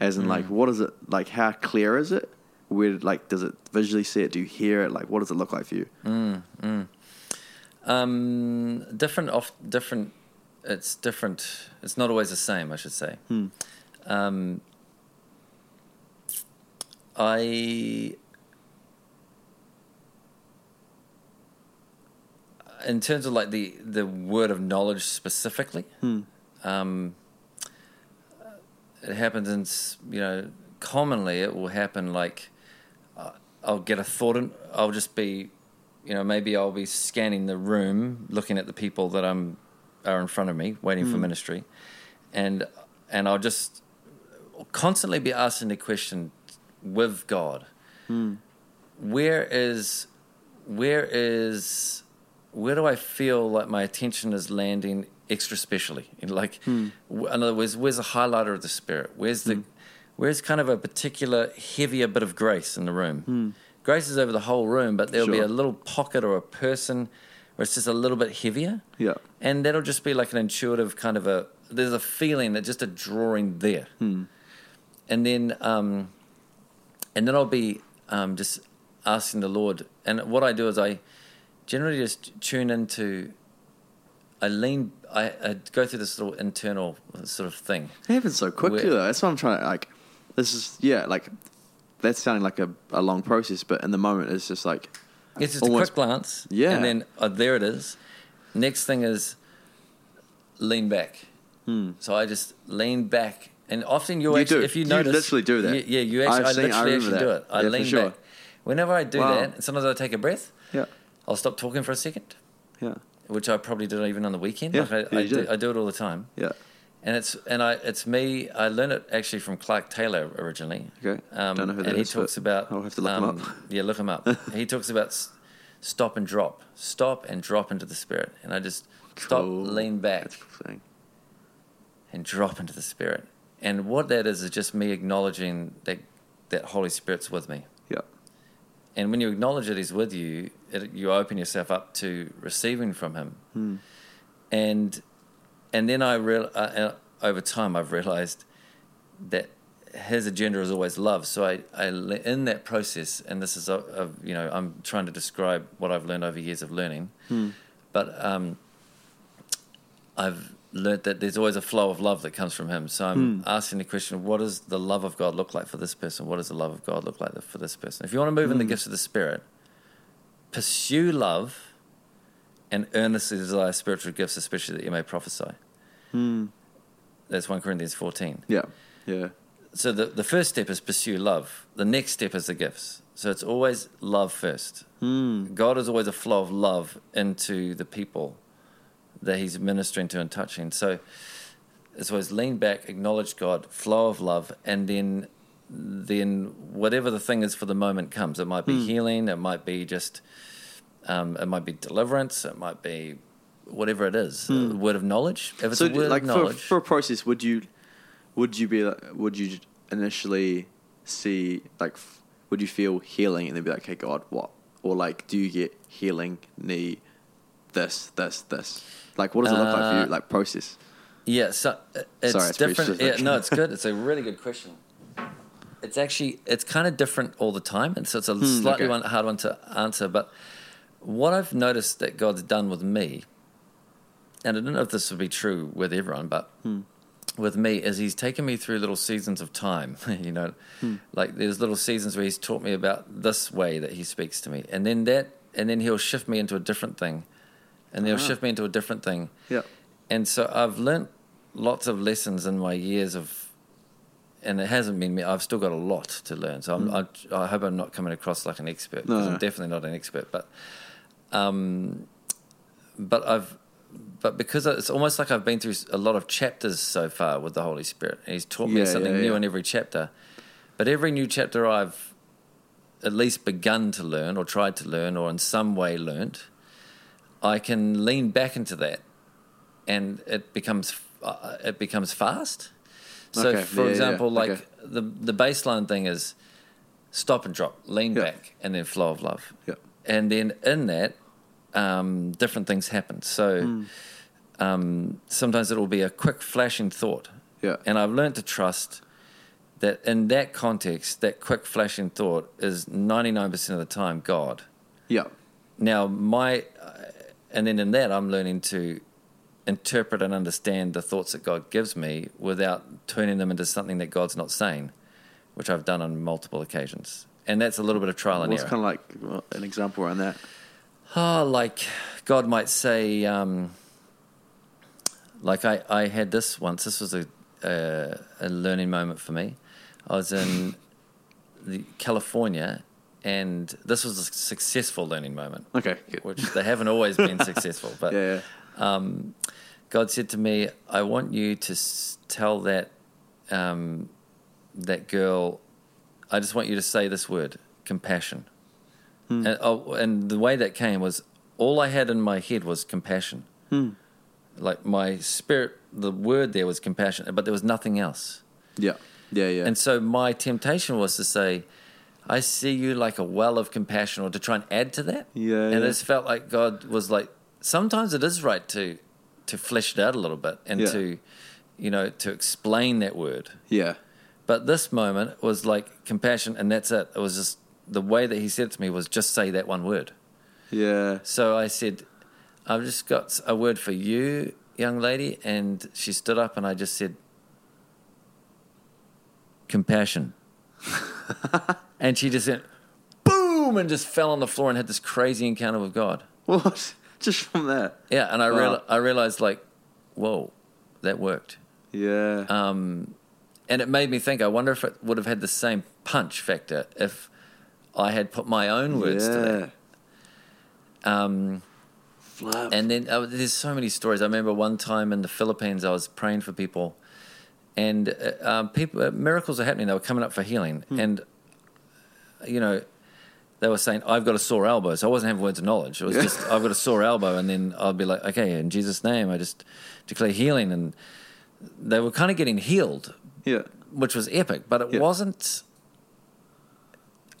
As in, like, what is it like? How clear is it? Where, like, does it visually see it? Do you hear it? Like, what does it look like for you? mm um, different off different. It's different. It's not always the same, I should say. Hmm. Um, I, in terms of like the the word of knowledge specifically, Hmm. um, it happens in you know commonly it will happen like I'll get a thought and I'll just be you know maybe I'll be scanning the room looking at the people that I'm are in front of me waiting for hmm. ministry. And and I'll just constantly be asking the question with God. Hmm. Where is where is where do I feel like my attention is landing extra specially? In like, hmm. w- in other words, where's the highlighter of the spirit? Where's the where's kind of a particular heavier bit of grace in the room? Grace is over the whole room, but there'll be a little pocket or a person where it's just a little bit heavier, Yeah. and that'll just be like an intuitive kind of a. There's a feeling that just a drawing there, and then um, and then I'll be um, just asking the Lord. And what I do is I generally just tune into. I lean. I, I go through this little internal sort of thing. It happens so quickly Where- though. That's what I'm trying to like. This is yeah, like that's sounding like a, a long process, but in the moment it's just like It's just Almost- a quick glance, Yeah. and then oh, there it is. Next thing is lean back. Hmm. So I just lean back, and often you You actually, do. if you You notice, literally do that. you- yeah, you actually, I've I seen- I literally remember actually do it. I Yeah, lean sure. back. Whenever I do Wow. that, sometimes I take a breath. yeah, I'll stop talking for a second, yeah, which I probably do even on the weekend. Yeah, like I, yeah, I, do. I do it all the time, yeah. And it's and I it's me. I learned it actually from Clark Taylor originally. Okay. Um, Don't know who that and he talks about. I'll have to look him um, up. Yeah, look him up. he talks about s- stop and drop, stop and drop into the spirit, and I just stop, lean back, cool and drop into the spirit. And what that is is just me acknowledging that that Holy Spirit's with me. Yeah, and when you acknowledge that He's with you, it, you open yourself up to receiving from Him. And and then I real uh, uh, over time I've realized that His agenda is always love. So I, I in that process, and this is a, a, you know I'm trying to describe what I've learned over years of learning, but um, I've learned that there's always a flow of love that comes from him. So I'm asking the question, what does the love of God look like for this person? What does the love of God look like for this person? If you want to move in the gifts of the Spirit, pursue love and earnestly desire spiritual gifts, especially that you may prophesy. Hmm. That's 1 Corinthians 14. Yeah. Yeah. So the, the first step is pursue love. The next step is the gifts. So it's always love first. Hmm. God is always a flow of love into the people that He's ministering to and touching. So it's always lean back, acknowledge God, flow of love, and then then whatever the thing is for the moment comes. It might be hmm. healing. It might be just. Um, it might be deliverance. It might be whatever it is. A word of knowledge. If it's so a word like of for, knowledge, for a process would you would you be like, would you initially see like would you feel healing and then be like hey god what or like do you get healing knee this this this like what does it look like for Uh, you like process Yeah, so uh, it's Sorry, it's different. Yeah, no, it's good. It's a really good question. It's actually it's kind of different all the time, and so it's a slightly okay. one, hard one to answer. But what I've noticed that God's done with me, and I don't know if this would be true with everyone, but with me is He's taken me through little seasons of time. you know, like there's little seasons where He's taught me about this way that He speaks to me, and then that, and then He'll shift me into a different thing, and He'll Ah. shift me into a different thing. yeah And so I've learnt lots of lessons in my years of, and it hasn't been me. I've still got a lot to learn. So I'm, I, I hope I'm not coming across like an expert because No. I'm definitely not an expert. But, um, but I've, but because it's almost like I've been through a lot of chapters so far with the Holy Spirit. He's taught me Yeah, something yeah, new yeah. in every chapter. But every new chapter I've at least begun to learn or tried to learn or in some way learnt, I can lean back into that and it becomes uh, it becomes fast. So, Okay, for example, like Okay. the the baseline thing is stop and drop, lean back, and then flow of love. yeah And then in that, um, different things happen. So Hmm. um, sometimes it will be a quick flashing thought, yeah and I've learned to trust that in that context, that quick flashing thought is ninety nine percent of the time God. yeah Now, my, uh, and then in that, I'm learning to interpret and understand the thoughts that God gives me without turning them into something that God's not saying, which I've done on multiple occasions. And that's a little bit of trial and what's error. It's kind of like well, an example around that Oh, like God might say, um, like I, I had this once. This was a, uh, a learning moment for me. I was in the California, and this was a successful learning moment. okay good. which they haven't always been successful. But yeah, yeah. um, God said to me, "I want you to s- tell that um, that girl. I just want you to say this word, compassion." Mm. And, oh, and the way that came was all I had in my head was compassion. Hmm. Like my spirit, the word there was compassion, but there was nothing else. yeah yeah yeah And so my temptation was to say, I see you like a well of compassion, or to try and add to that. Yeah, And yeah. it just felt like God was like, sometimes it is right to to flesh it out a little bit and Yeah. to, you know, to explain that word. yeah But this moment was like compassion, and that's it. It was just the way that He said it to me was just say that one word. yeah So I said, I've just got a word for you, young lady. And she stood up and I just said, compassion. and she just went, boom, and just fell on the floor and had this crazy encounter with God. what just from that Yeah. And I, Wow. real, I realized, like, whoa, that worked. yeah Um, and it made me think, I wonder if it would have had the same punch factor if I had put my own words to that. Um. And then uh, there's so many stories. I remember one time in the Philippines, I was praying for people, and uh, um, people uh, miracles are happening. They were coming up for healing, and you know, they were saying, "I've got a sore elbow," so I wasn't having words of knowledge. It was just, "I've got a sore elbow," and then I'd be like, "Okay, in Jesus' name, I just declare healing," and they were kind of getting healed, yeah which was epic, but it Yeah. wasn't.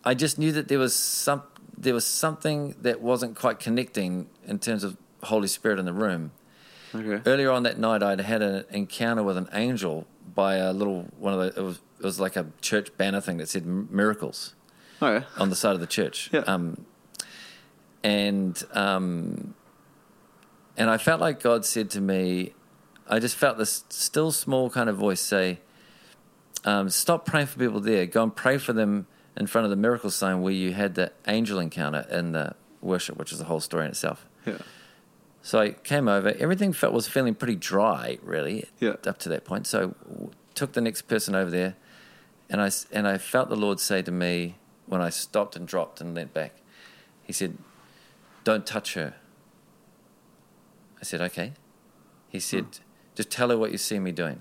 I just knew that there was some there was something that wasn't quite connecting in terms of Holy Spirit in the room. Okay. Earlier on that night, I'd had an encounter with an angel by a little one of the. It was it was like a church banner thing that said miracles Okay. on the side of the church. Yeah. Um, and um, and I felt like God said to me, I just felt this still small kind of voice say, um, "Stop praying for people there. Go and pray for them in front of the miracle sign where you had the angel encounter in the worship, which is a whole story in itself." Yeah. So I came over. Everything felt was feeling pretty dry, really, Yeah. up to that point. So I w- took the next person over there, and I and I felt the Lord say to me when I stopped and dropped and leant back. He said, "Don't touch her." I said, "Okay." He hmm. said, "Just tell her what you see me doing."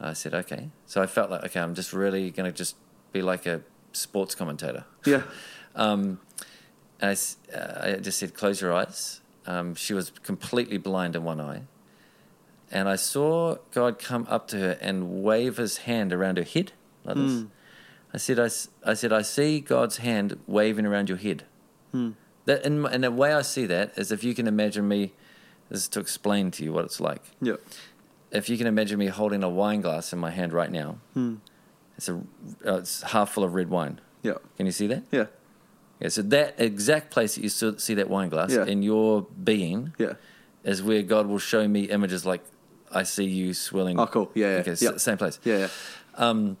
I said, "Okay." So I felt like, okay, I'm just really going to just be like a sports commentator. Yeah. Um, and I, uh, I just said, close your eyes. Um, she was completely blind in one eye. And I saw God come up to her and wave his hand around her head like this. I said, I, I said, I see God's hand waving around your head. That, in, and the way I see that is if you can imagine me, this is to explain to you what it's like. Yeah. If you can imagine me holding a wine glass in my hand right now, it's, a, uh, it's half full of red wine. Yeah. Can you see that? Yeah. Yeah. so that exact place that you see that wine glass Yeah. in your being Yeah. is where God will show me images like I see you swirling. Oh, cool. Yeah, yeah. Okay, Yeah. same place. Yeah. Yeah. Um,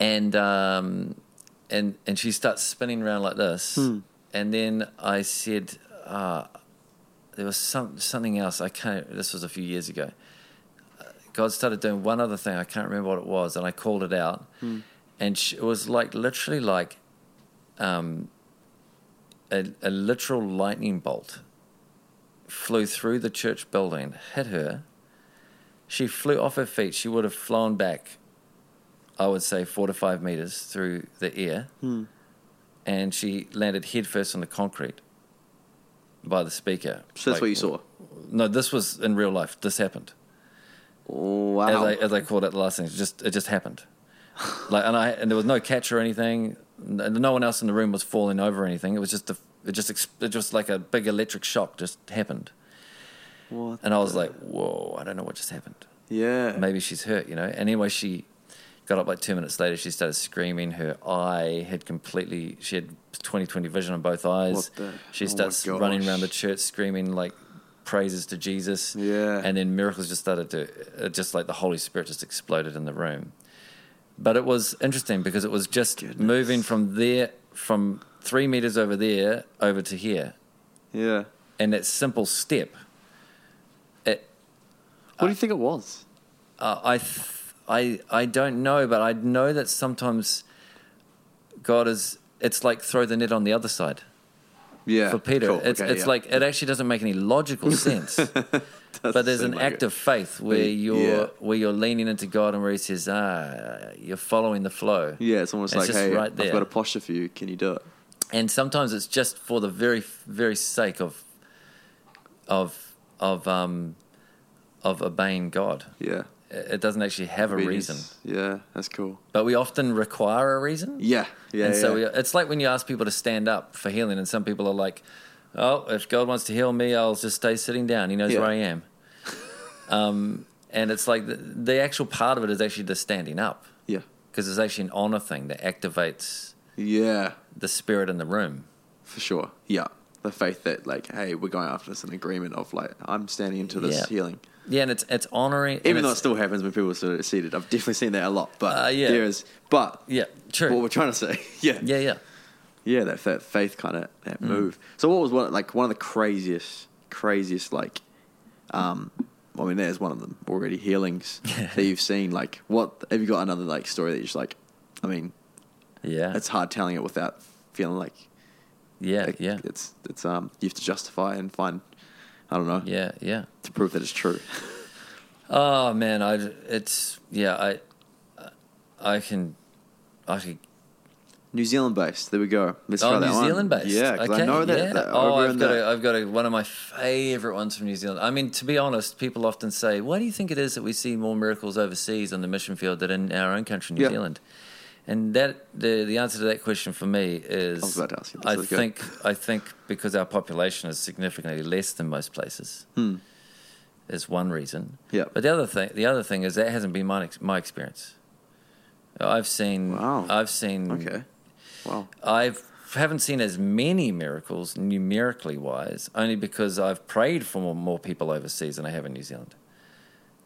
and um, and and she starts spinning around like this, Hmm. and then I said, uh, there was some something else. I can't. This was a few years ago. God started doing one other thing. I can't remember what it was, and I called it out, Hmm. and sh it was like literally like, um, a, a literal lightning bolt flew through the church building, hit her. She flew off her feet. She would have flown back, I would say, four to five meters through the air. Hmm. And she landed headfirst on the concrete by the speaker. So that's Like, what you saw. No, this was in real life. This happened. Wow. As I, as I called it the last thing, it just it just happened. like, and I and there was no catch or anything. and No one else in the room was falling over or anything. It was just a, it just it just like a big electric shock just happened. What And I was the- like, whoa, I don't know what just happened. yeah. Maybe she's hurt, you know. And anyway, she got up like two minutes later. She started screaming. Her eye had completely, she had 20 20 vision on both eyes. What the- she oh starts running around the church screaming like praises to Jesus. Yeah. And then miracles just started to, just like the Holy Spirit just exploded in the room. But it was interesting because it was just Goodness. moving from there, from three meters over there over to here. Yeah. And that simple step, it, What do you think it was? uh, I, th- I, I don't know, but I know that sometimes God is. It's like throw the net on the other side Yeah. for Peter. Cool. It's Okay, it's yeah. like it actually doesn't make any logical sense. but there's an like act it. of faith where Yeah. you're where you're leaning into God and where He says, ah, you're following the flow. Yeah, it's almost It's like, hey, right I've got a posture for you. Can you do it? and sometimes it's just for the very very sake of of of um of obeying God. Yeah. It doesn't actually have a reason. Yeah, that's cool. But we often require a reason. Yeah. Yeah. and so we, it's like when you ask people to stand up for healing, and some people are like, "Oh, if God wants to heal me, I'll just stay sitting down. He knows Yeah. where I am." um, and it's like the, the actual part of it is actually the standing up yeah. because it's actually an honor thing that activates Yeah. the spirit in the room. For sure. Yeah. The faith that, like, hey, we're going after this in agreement of, like, I'm standing into this Yeah. healing. Yeah, and it's it's honoring. Even though it still happens when people are sort of seated. I've definitely seen that a lot. But Uh, yeah. there is. But yeah, true. what we're trying to say. yeah. yeah, yeah. Yeah, that, that faith kind of that Mm. move. So what was one like one of the craziest, craziest like, um, I mean, there's one of them already healings that you've seen. Like, what have you got another like story that you're just like, I mean, Yeah, it's hard telling it without feeling like, yeah, yeah, it's it's um you have to justify and find, I don't know, yeah, yeah. to prove that it's true. Oh man, I it's yeah, I I can I could New Zealand based. There we go. Let's Oh, try New that one. Zealand based. Yeah, because okay, I know that. yeah. Uh, that oh, I've got, the- a, I've got a, one of my favorite ones from New Zealand. I mean, to be honest, people often say, "Why do you think it is that we see more miracles overseas on the mission field than in our own country, New Yeah. Zealand?" And that the the answer to that question for me is I was about to ask you this, I think I think because our population is significantly less than most places is one reason. Hmm. Yeah. But the other thing the other thing is that hasn't been my my experience. I've seen Wow. I've seen Okay. Wow. I've haven't seen as many miracles numerically wise, only because I've prayed for more, more people overseas than I have in New Zealand.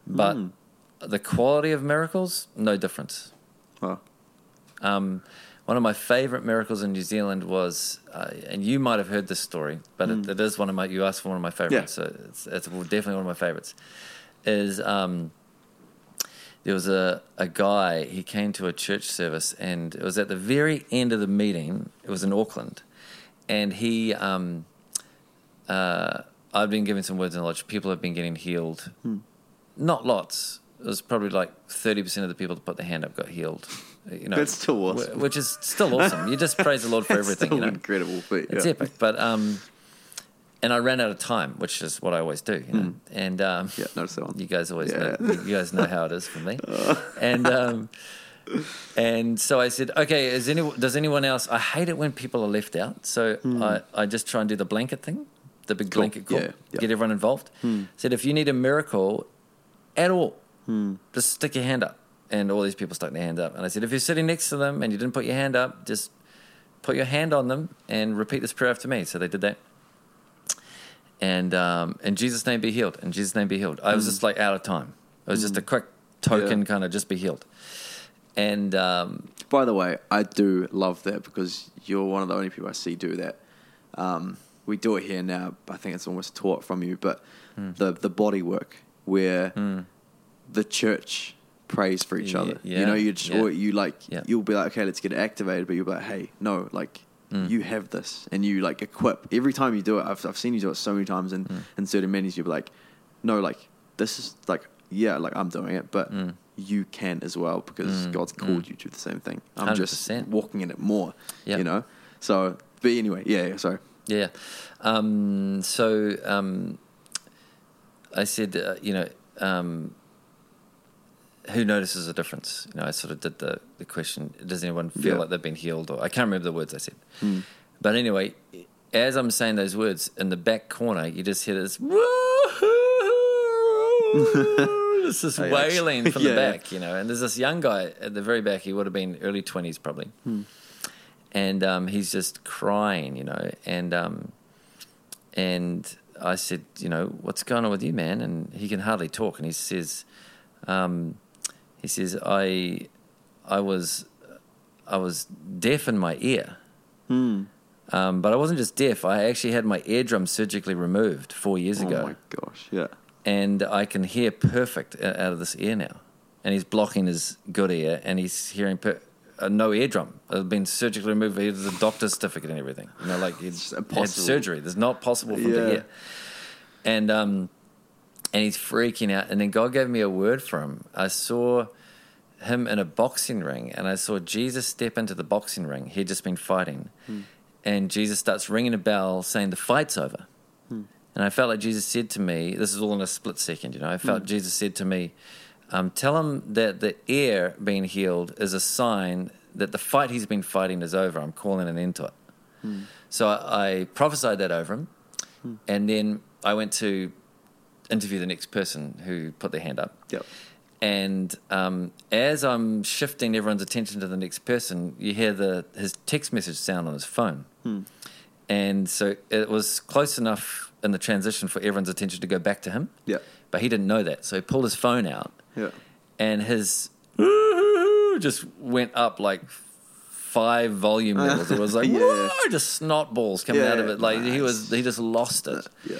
But Hmm. the quality of miracles, no difference. Wow. Um, one of my favorite miracles in New Zealand was, uh, and you might have heard this story, but it, it is one of my. You asked for one of my favorites, Hmm. Yeah. so it's, it's definitely one of my favorites. Is um, there was a, a guy, he came to a church service, and it was at the very end of the meeting. It was in Auckland, and he, um, uh, I've been giving some words of knowledge. People have been getting healed, Hmm. not lots. It was probably like thirty percent of the people that put their hand up got healed. You know, That's still awesome. wh- Which is still awesome. You just praise the Lord for everything. still You know, incredible feat. it's yeah. epic. But um, and I ran out of time, which is what I always do. You know, and um, Yeah, notice that one. you guys always Yeah. know, you guys know how it is for me. and um, and so I said, okay, is any, does anyone else? I hate it when people are left out, so I, I just try and do the blanket thing, the big Cool. blanket call, Yeah, yeah. get everyone involved. Said if you need a miracle at all, just stick your hand up. And all these people stuck their hand up. And I said, if you're sitting next to them and you didn't put your hand up, just put your hand on them and repeat this prayer after me. So they did that. And um, in Jesus' name be healed. In Jesus' name be healed. I was just like out of time. It was just a quick token, Yeah. kind of just be healed. And um, By the way, I do love that because you're one of the only people I see do that. Um, we do it here now. I think it's almost taught from you, but Hmm. the the body work where the church prays for each other. yeah, you know, you just yeah. or you like Yeah. you'll be like, okay, let's get it activated, but you'll be like, hey, no, like Hmm. you have this, and you like equip every time you do it. I've I've seen you do it so many times and Hmm. in certain menus. You'll be like, no, like this is like yeah, like I'm doing it, but Hmm. you can as well because God's called you to the same thing. I'm just 100%. walking in it more. Yeah. You know. So, but anyway, yeah. yeah sorry. Yeah. Um, so um, I said, uh, you know, um, who notices a difference? You know, I sort of did the, the question, does anyone feel Yeah. like they've been healed? Or I can't remember the words I said. But anyway, as I'm saying those words, in the back corner, you just hear this, This is Oh, wailing from the Yeah. back, you know. And there's this young guy at the very back. He would have been early 20s probably and um, he's just crying, you know, and um, and I said, you know, what's going on with you, man? And he can hardly talk, and he says, um, he says, I, I was, I was deaf in my ear, Hmm. um, but I wasn't just deaf. I actually had my eardrum surgically removed four years Oh ago Oh my gosh. Yeah. and I can hear perfect out of this ear now. And he's blocking his good ear, and he's hearing per- uh, no eardrum. It's been surgically removed. He has a doctor's certificate and everything. You know, like It's had surgery. There's not possible for him to hear. And um, and he's freaking out. And then God gave me a word for him. I saw him in a boxing ring, and I saw Jesus step into the boxing ring. He'd just been fighting, hmm. and Jesus starts ringing a bell, saying the fight's over. Hmm. And I felt like Jesus said to me, this is all in a split second, you know. I felt hmm. Jesus said to me, um, tell him that the ear being healed is a sign that the fight he's been fighting is over. I'm calling an end to it. So I, I prophesied that over him. And then I went to interview the next person who put their hand up. Yep. And um, as I'm shifting everyone's attention to the next person, you hear the his text message sound on his phone. Hmm. And so it was close enough in the transition for everyone's attention to go back to him. Yeah. But he didn't know that. So he pulled his phone out Yeah. and his just went up like five volume levels. It was like, Yeah. whoa, just snot balls coming out of Yeah, it. Like he was, he just lost it. Yeah.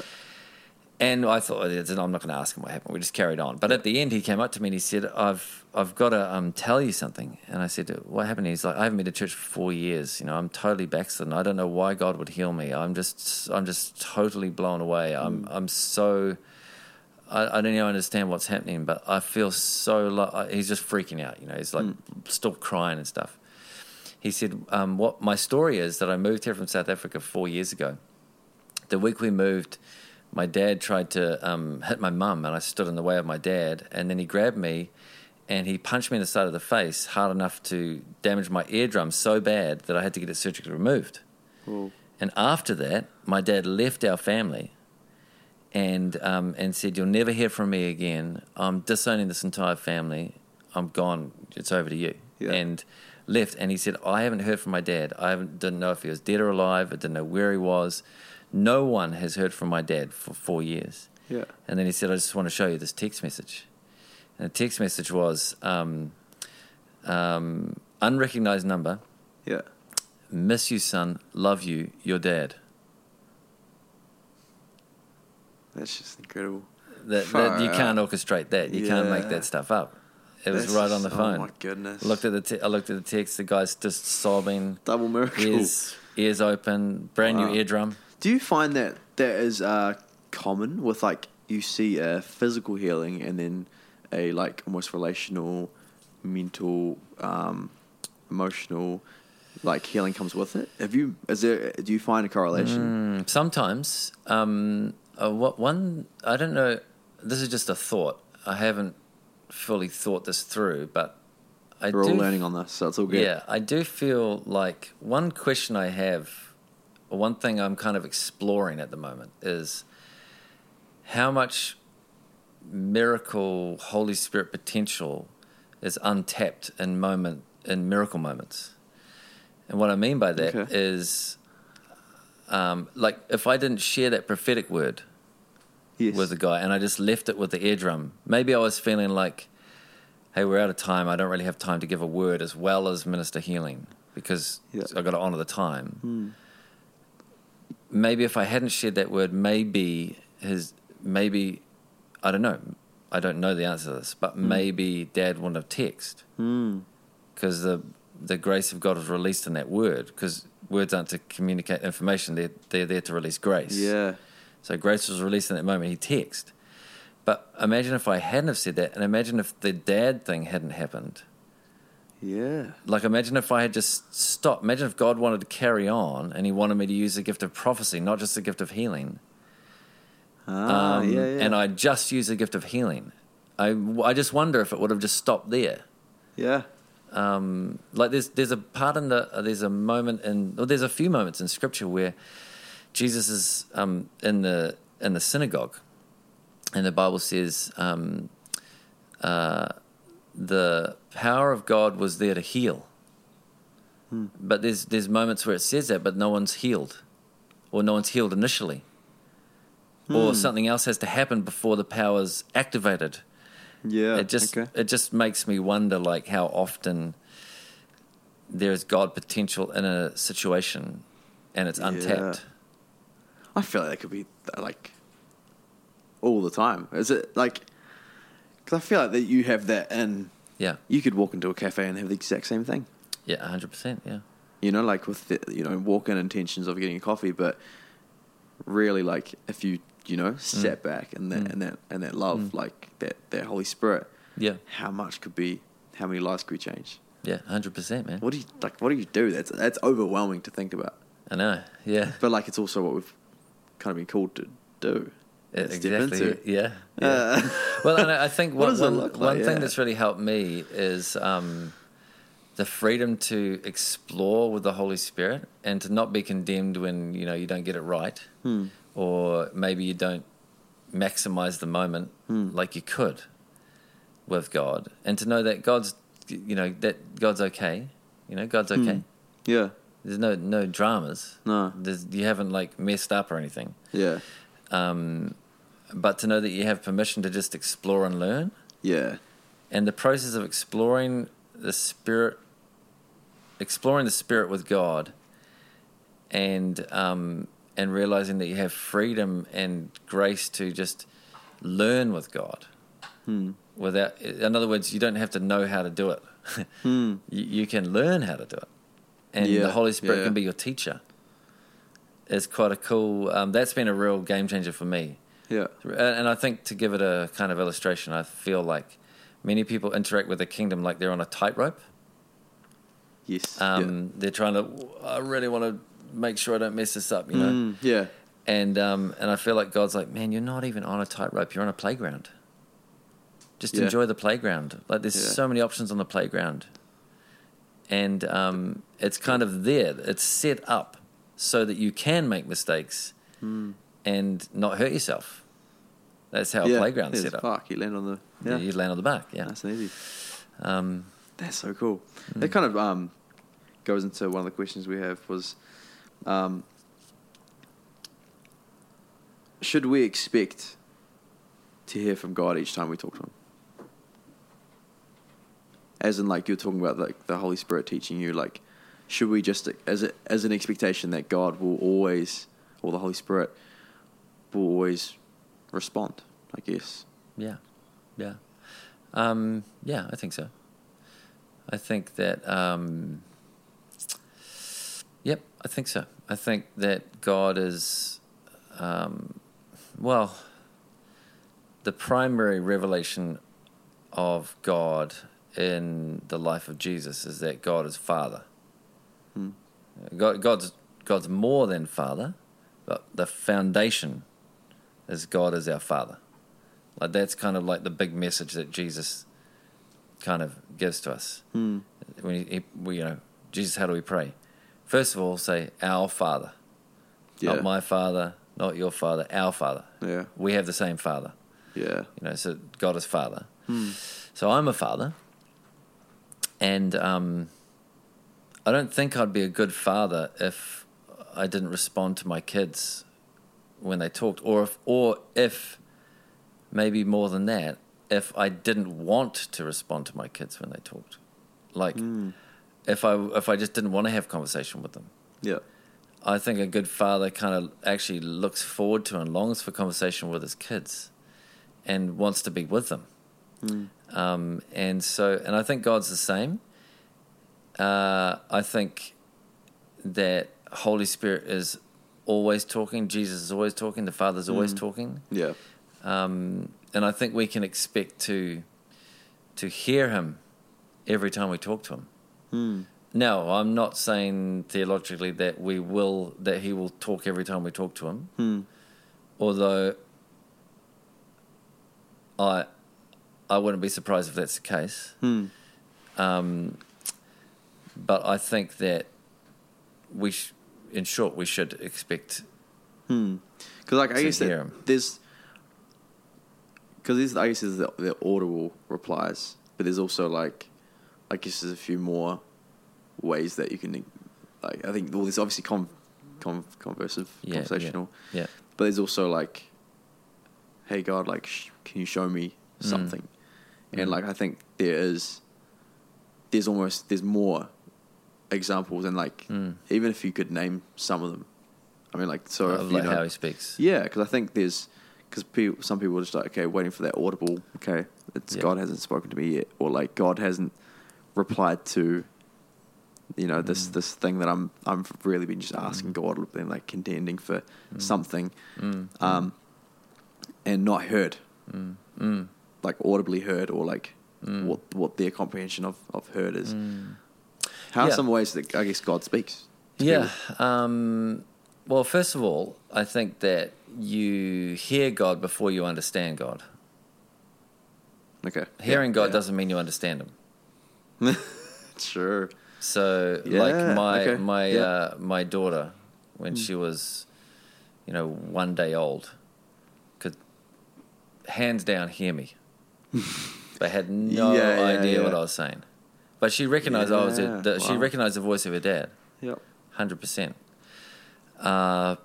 And I thought, "Oh, I'm not going to ask him what happened. We just carried on. But at the end, he came up to me and he said, "I've I've got to um, tell you something." And I said, "What happened?" He's like, "I haven't been to church for four years. You know, I'm totally backslidden. I don't know why God would heal me. I'm just I'm just totally blown away. I'm I'm so." I, I don't even understand what's happening, but I feel so. Lo- he's just freaking out. You know, he's like still crying and stuff. He said, um, "What my story is that I moved here from South Africa four years ago. The week we moved, my dad tried to um, hit my mum, and I stood in the way of my dad. And then he grabbed me, and he punched me in the side of the face hard enough to damage my eardrum so bad that I had to get it surgically removed. Well, And after that, my dad left our family and um, and said, "You'll never hear from me again. I'm disowning this entire family. I'm gone. It's over to you." Yeah. And left. And he said, "I haven't heard from my dad. I haven't, didn't know if he was dead or alive. I didn't know where he was. No one has heard from my dad for four years." yeah. And then he said, I just want to show you this text message. And the text message was um, um, unrecognized number, Yeah. miss you, son, love you, your dad. That's just incredible. That, that you can't orchestrate that. You can't make that stuff up. It was right on the just- phone. Oh my goodness. Looked at the te- I looked at the text. The guy's just sobbing, Double miracle. ears ears open, brand Wow. new eardrum. Do you find that that is uh, common with like you see a physical healing and then a like almost relational, mental, um, emotional, like healing comes with it? Have you? Is there? Do you find a correlation? Mm, sometimes, um, uh, what one I don't know. This is just a thought. I haven't fully thought this through, but I We're do. all learning on this, so it's all good. Yeah, I do feel like one question I have, one thing I'm kind of exploring at the moment is how much miracle Holy Spirit potential is untapped in moment in miracle moments. And what I mean by that is, Okay. um, like if I didn't share that prophetic word Yes. with the guy and I just left it with the eardrum. Maybe I was feeling like, hey, we're out of time. I don't really have time to give a word as well as minister healing because Yeah. I got to honor the time. Hmm. Maybe if I hadn't shared that word, maybe his, maybe, I don't know. I don't know the answer to this, but maybe dad wouldn't have texted Hmm. because the the grace of God was released in that word because words aren't to communicate information; they're they're there to release grace. Yeah. So grace was released in that moment. He texted, But imagine if I hadn't have said that, and imagine if the dad thing hadn't happened. Yeah. Like imagine if I had just stopped. Imagine if God wanted to carry on, and He wanted me to use the gift of prophecy, not just the gift of healing. Ah, Um, yeah, yeah. And I just used the gift of healing. I, I just wonder if it would have just stopped there. yeah. um, like there's there's a part in the uh, there's a moment in or there's a few moments in scripture where Jesus is um, in the in the synagogue, and the Bible says um, uh, the power of God was there to heal. Hmm. But there's there's moments where it says that, but no one's healed, or no one's healed initially, or hmm. something else has to happen before the power's activated Yeah. it just okay. it just makes me wonder like how often there's God potential in a situation and it's untapped. I feel like that could be like all the time. Is it like? Because I feel like that you have that in. Yeah, You could walk into a cafe and have the exact same thing. yeah, hundred percent. Yeah, You know, like with the, you know walk-in intentions of getting a coffee, but really, like if you you know mm. step back and that mm. and that and that love, mm. like that that Holy Spirit, yeah, how much could be? How many lives could be changed? yeah, hundred percent, man. What do you like? What do you do? That's that's overwhelming to think about. I know. Yeah, But like, it's also what we've kind of been called to do. Yeah, exactly. Yeah. yeah. Uh, well, and I I think one, one, look one like? thing Yeah. that's really helped me is um, the freedom to explore with the Holy Spirit and to not be condemned when you know you don't get it right, Hmm. or maybe you don't maximize the moment Hmm. like you could with God, and to know that God's you know that God's okay, you know God's okay. yeah. There's no no dramas. No. There's, you haven't like messed up or anything Yeah. um, but to know that you have permission to just explore and learn, Yeah. and the process of exploring the spirit, exploring the spirit with God, and um, and realizing that you have freedom and grace to just learn with God. Hmm. Without, in other words, you don't have to know how to do it. Hmm. you, you can learn how to do it, and Yeah, the Holy Spirit yeah. can be your teacher. It's quite a cool. Um, that's been a real game changer for me. Yeah. And I think to give it a kind of illustration, I feel like many people interact with the kingdom like they're on a tightrope. Yes. Um, They're trying to. I really want to make sure I don't mess this up, you know. Mm, yeah. And um, and I feel like God's like, man, you're not even on a tightrope. You're on a playground. Just Yeah. enjoy the playground. Like there's Yeah. so many options on the playground, and um, it's kind of there. It's set up so that you can make mistakes and not hurt yourself. That's how yeah. a playground's set up. Fuck, you land on the. Yeah, You land on the back. Yeah. nice and easy. Um, That's so cool. Hmm. That kind of um, goes into one of the questions we have was, um, should we expect to hear from God each time we talk to Him? As in, like you're talking about, like the Holy Spirit teaching you, like, should we just as a, as an expectation that God will always, or the Holy Spirit will always respond? I guess. Yeah, yeah, um, yeah. I think so. I think that. Um, yep, I think so. I think that God is, um, well, the primary revelation of God in the life of Jesus is that God is Father. Hmm. God, God's God's more than Father, but the foundation is God is our Father. Like that's kind of like the big message that Jesus kind of gives to us. Hmm. When he, he, we, you know, Jesus, how do we pray? First of all, say our Father, Yeah. not my Father, not your Father, our Father. Yeah. We have the same Father. Yeah. You know, so God is Father. Hmm. So I'm a father, and um, I don't think I'd be a good father if I didn't respond to my kids when they talked, or if, or if maybe more than that, if I didn't want to respond to my kids when they talked, like Hmm. if I if I just didn't want to have conversation with them. Yeah. I think a good father kind of actually looks forward to and longs for conversation with his kids, and wants to be with them. Hmm. Um, and so, and I think God's the same. Uh, I think that Holy Spirit is always talking. Jesus is always talking. The Father's always talking. Yeah. Um, and I think we can expect to to hear Him every time we talk to Him. Hmm. No, I'm not saying theologically that we will that He will talk every time we talk to Him. Hmm. Although I I wouldn't be surprised if that's the case. Hmm. Um, but I think that we, sh- in short, we should expect. Hmm. Because like I To guess that there's because there's I guess there's the, the audible replies, but there's also like I guess there's a few more ways that you can like I think well there's obviously con, con conversive Yeah, conversational, Yeah, but there's also like, hey God, like sh- can you show me Mm. something? Mhm. And like I think there is there's almost there's more examples and like Mm. even if you could name some of them, I mean like so of like know, how he speaks. yeah, because I think there's because people, some people are just like okay, waiting for that audible. Okay, it's Yeah. God hasn't spoken to me yet, or like God hasn't replied to, you know, this Mm. this thing that I'm I'm really been just asking God, been like contending for Mm. something, Mm. um, and not heard, Mm. Mm. like audibly heard, or like Mm. what what their comprehension of of heard is. Mm. How are Yeah. some ways that I guess God speaks? Yeah. Um, well, first of all, I think that you hear God before you understand God. Okay. Hearing Yeah, God yeah. doesn't mean you understand Him. sure. So, like my okay, my uh, my daughter, when Mm. she was, you know, one day old, could hands down hear me, but had no idea what. I was saying. But she recognized I was Yeah, the, she recognized the voice of her dad, Yep. hundred percent. Uh,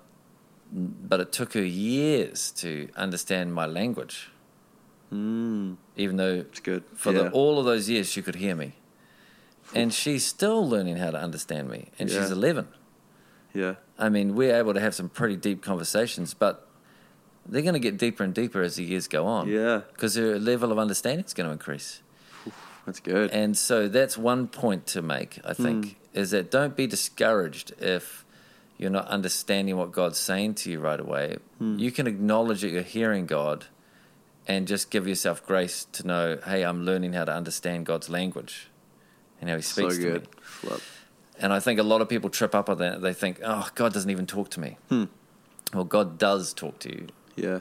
but it took her years to understand my language, Mm, even though it's good. for yeah. the, all of those years she could hear me. And she's still learning how to understand me, and she's 11. yeah. I mean, we're able to have some pretty deep conversations, but they're going to get deeper and deeper as the years go on. Yeah. Because her level of understanding is going to increase. That's good. And so that's one point to make, I think, Hmm. is that don't be discouraged if you're not understanding what God's saying to you right away. Hmm. You can acknowledge that you're hearing God and just give yourself grace to know, hey, I'm learning how to understand God's language and how He so speaks to me. Flip. And I think a lot of people trip up on that. They think, oh, God doesn't even talk to me. Hmm. Well, God does talk to you. Yeah.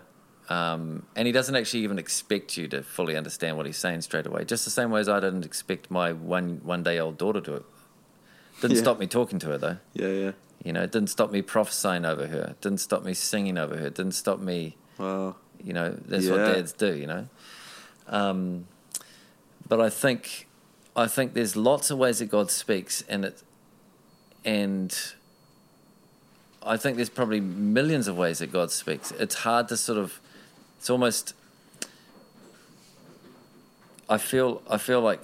Um, and he doesn't actually even expect you to fully understand what he's saying straight away. Just the same way as I didn't expect my one one day old daughter to. It Didn't Yeah. stop me talking to her though. Yeah, yeah. You know, it didn't stop me prophesying over her. It didn't stop me singing over her. It didn't stop me. Wow. You know, that's what dads do. You know. Um, but I think, I think there's lots of ways that God speaks, and it, and I think there's probably millions of ways that God speaks. It's hard to sort of, it's almost. I feel I feel like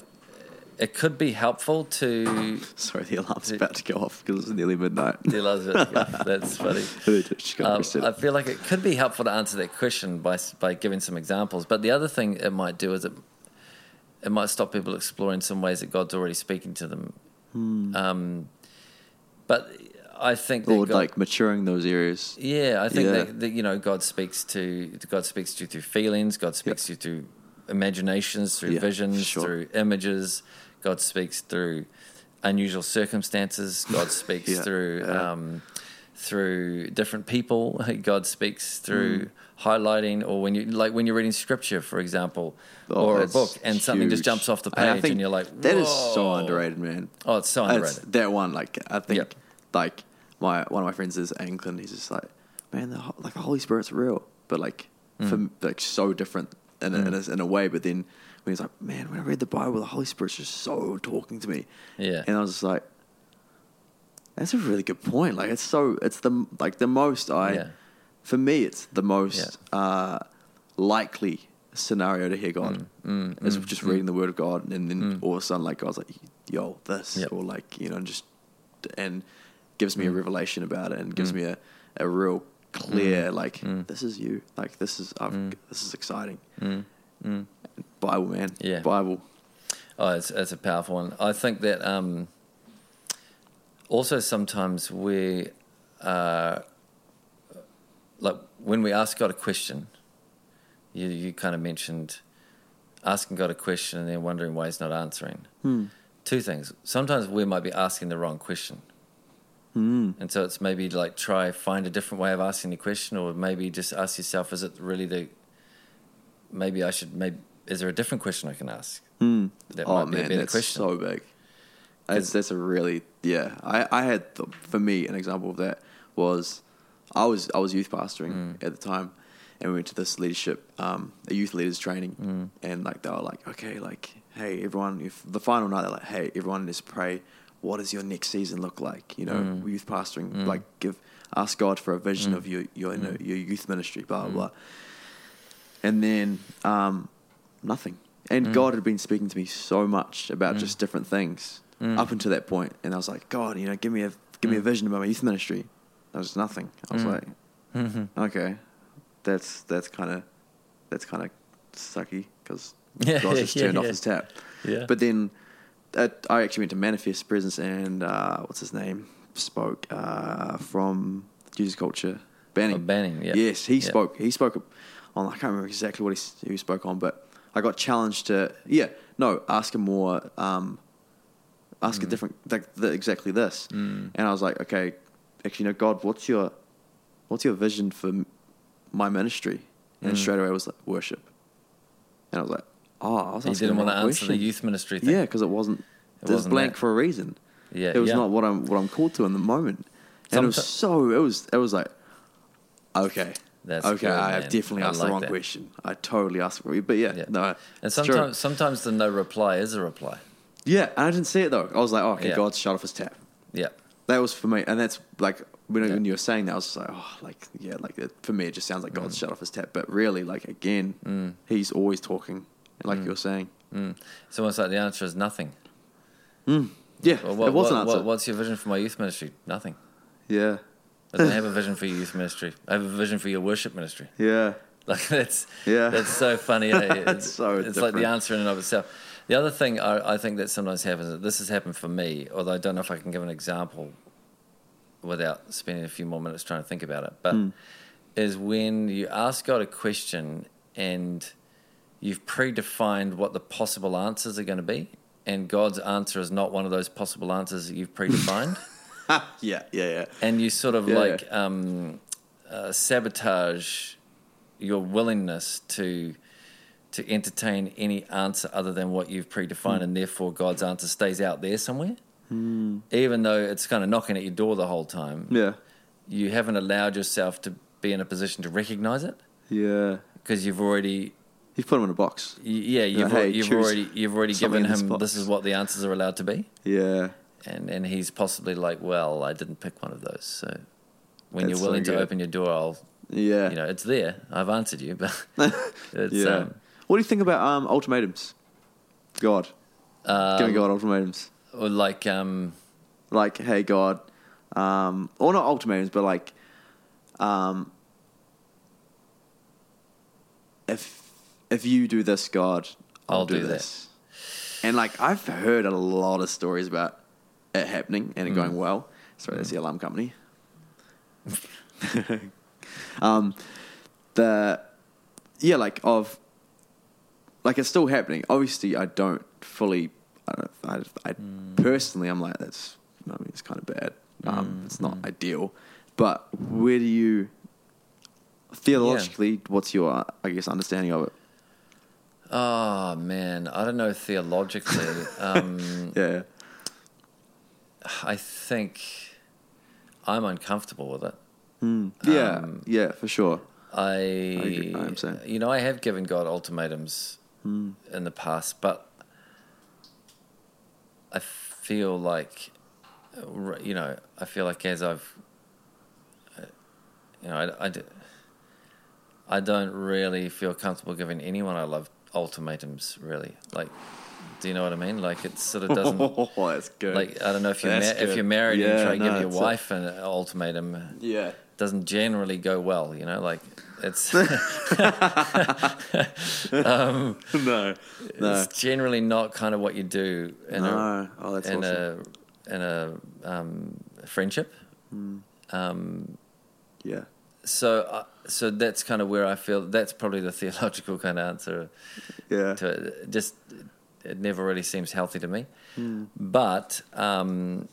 it could be helpful to Sorry, the alarm's about to go off because it's nearly midnight. Elizabeth. That's funny. Just got Um, reset. I feel like it could be helpful to answer that question by by giving some examples. But the other thing it might do is it it might stop people exploring some ways that God's already speaking to them. Um, but I think that or God, like maturing those areas. yeah, I think Yeah. That, that you know God speaks to God speaks to you through feelings. God speaks to you through imaginations, through Yeah, visions, sure. through images. God speaks through unusual circumstances. God speaks Yeah, through um, through different people. God speaks through highlighting, or when you like when you're reading scripture, for example, Oh, or a book, and something just jumps off the page, think and you're like, that is so underrated, man. Oh, it's so It's underrated. that one, like I think, Yep. Like my one of my friends is Anglican. He's just like, man, the, ho- like the Holy Spirit's real, but like Mm. for like so different in a, in, a, in a way. But then when he's like, man, when I read the Bible, the Holy Spirit's just so talking to me. Yeah. and I was just like, that's a really good point. Like it's so it's the like the most I, Yeah. for me, it's the most uh, likely scenario to hear God Mm, is just reading the Word of God, and then all of a sudden, like God's like, "Yo, this," Yep. or like you know, just and gives me a Mm. revelation about it, and gives me a, a real clear like, "This is you." Like this is I've, this is exciting. Bible, man. Mm. Yeah. Bible. Oh, it's, it's a powerful one. I think that um, also sometimes we, uh, like when we ask God a question, you, you kind of mentioned asking God a question and then wondering why He's not answering. Two things. Sometimes we might be asking the wrong question. And so it's maybe like try find a different way of asking the question, or maybe just ask yourself: Is it really the? Maybe I should. Maybe is there a different question I can ask? That oh might be a man, better that's question. so big. That's that's a really yeah. I I had th- for me an example of that was I was I was youth pastoring Mm. at the time, and we went to this leadership um a youth leaders training, Mm. and like they were like okay like hey everyone if the final night they're like hey everyone just pray what does your next season look like you know Mm. youth pastoring mm. like give ask God for a vision mm. of your your you know, mm. your youth ministry blah blah Mm. blah, and then um nothing. And God had been speaking to me so much about just different things up until that point, and I was like, God, you know, give me a give me a vision about my youth ministry. That was nothing. I was like, mm-hmm. okay, that's that's kind of that's kind of sucky because Yeah, God just yeah, turned off yeah. his tap. Yeah. But then I actually went to Manifest Presence, and uh, what's his name spoke uh, from Jesus Culture. Banning. Oh, Banning, yeah. Yes, he Yeah. spoke. He spoke on. I can't remember exactly what he, he spoke on, but I got challenged to yeah, no, ask him more. Um, ask Mm. a different like the, exactly this, and I was like, okay, actually, no, God, what's your what's your vision for my ministry? And Mm. straight away it was like worship, and I was like, oh, I was You didn't the want to answer the youth ministry thing. Yeah, because it wasn't. It was blank that. for a reason. Yeah, it was yeah. not what I'm what I'm called to in the moment, and it was so. It was it was like, okay, That's okay. good, I have definitely I asked like the wrong that. question. I totally asked for it, but yeah, Yeah. no. And it's true. sometimes, sometimes the no reply is a reply. yeah, and I didn't see it though. I was like, oh, okay, Yeah. God shut off his tap. Yeah, That was for me, and that's like when, Yeah. when you were saying that, I was just like, oh, like yeah, like it, for me, it just sounds like Mm. God shut off his tap. But really, like again, He's always talking, like Mm. you were saying. it's almost like the answer is nothing. Yeah, Well, what, it was an answer. what- what's your vision for my youth ministry? Nothing. yeah, I don't have a vision for your youth ministry. I have a vision for your worship ministry. yeah, Like that's Yeah. that's so funny. eh? That's so It's like the answer in and of itself. The other thing I, I think that sometimes happens. This has happened for me, although I don't know if I can give an example without spending a few more minutes trying to think about it. But Hmm. is when you ask God a question and you've predefined what the possible answers are going to be, and God's answer is not one of those possible answers that you've predefined. yeah, yeah, yeah. and you sort of Yeah, like yeah. um, uh, sabotage your willingness to to entertain any answer other than what you've predefined, and therefore God's answer stays out there somewhere, even though it's kind of knocking at your door the whole time. Yeah. You haven't allowed yourself to be in a position to recognize it Yeah. because you've already You've put him in a box. Y- Yeah, you've, hey, al- you've choose already you've already something given in this him box. this is what the answers are allowed to be, Yeah. and and he's possibly like, well, I didn't pick one of those. So when That's you're so willing to good. open your door, I'll Yeah. you know it's there. I've answered you, but it's yeah. um, what do you think about um, ultimatums? God. Give me God ultimatums. or like um, Like, hey, God. Um, or not ultimatums, but like, um, if if you do this, God, I'll, I'll do, do this. And like, I've heard a lot of stories about it happening and it Mm. going well. Sorry, that's the alarm company. um, the yeah, like of like it's still happening. Obviously, I don't fully. I, don't, I, I Mm. personally, I'm like that's. I mean, it's kind of bad. Um, Mm, it's not ideal. But where do you theologically? What's your, I guess, understanding of it? Oh man, I don't know theologically. um, Yeah. I think I'm uncomfortable with it. Mm. Yeah. Um, yeah, for sure. I, I am saying. you know, I have given God ultimatums Mm. in the past, but I feel like, you know, I feel like as I've, uh, you know, I, I, I don't really feel comfortable giving anyone I love ultimatums. Really, like, do you know what I mean? Like, it sort of doesn't. Oh, that's good. Like I don't know if you ma- if you're married and you try to no, give your it's a- wife an ultimatum, yeah. doesn't generally go well. You know, like it's um, no. No. it's generally not kind of what you do in No. a Oh, that's in awesome. a in a um, friendship. Hmm. Um, Yeah. So uh, so that's kind of where I feel that's probably the theological kind of answer Yeah. to it. Just it never really seems healthy to me. Hmm. But um,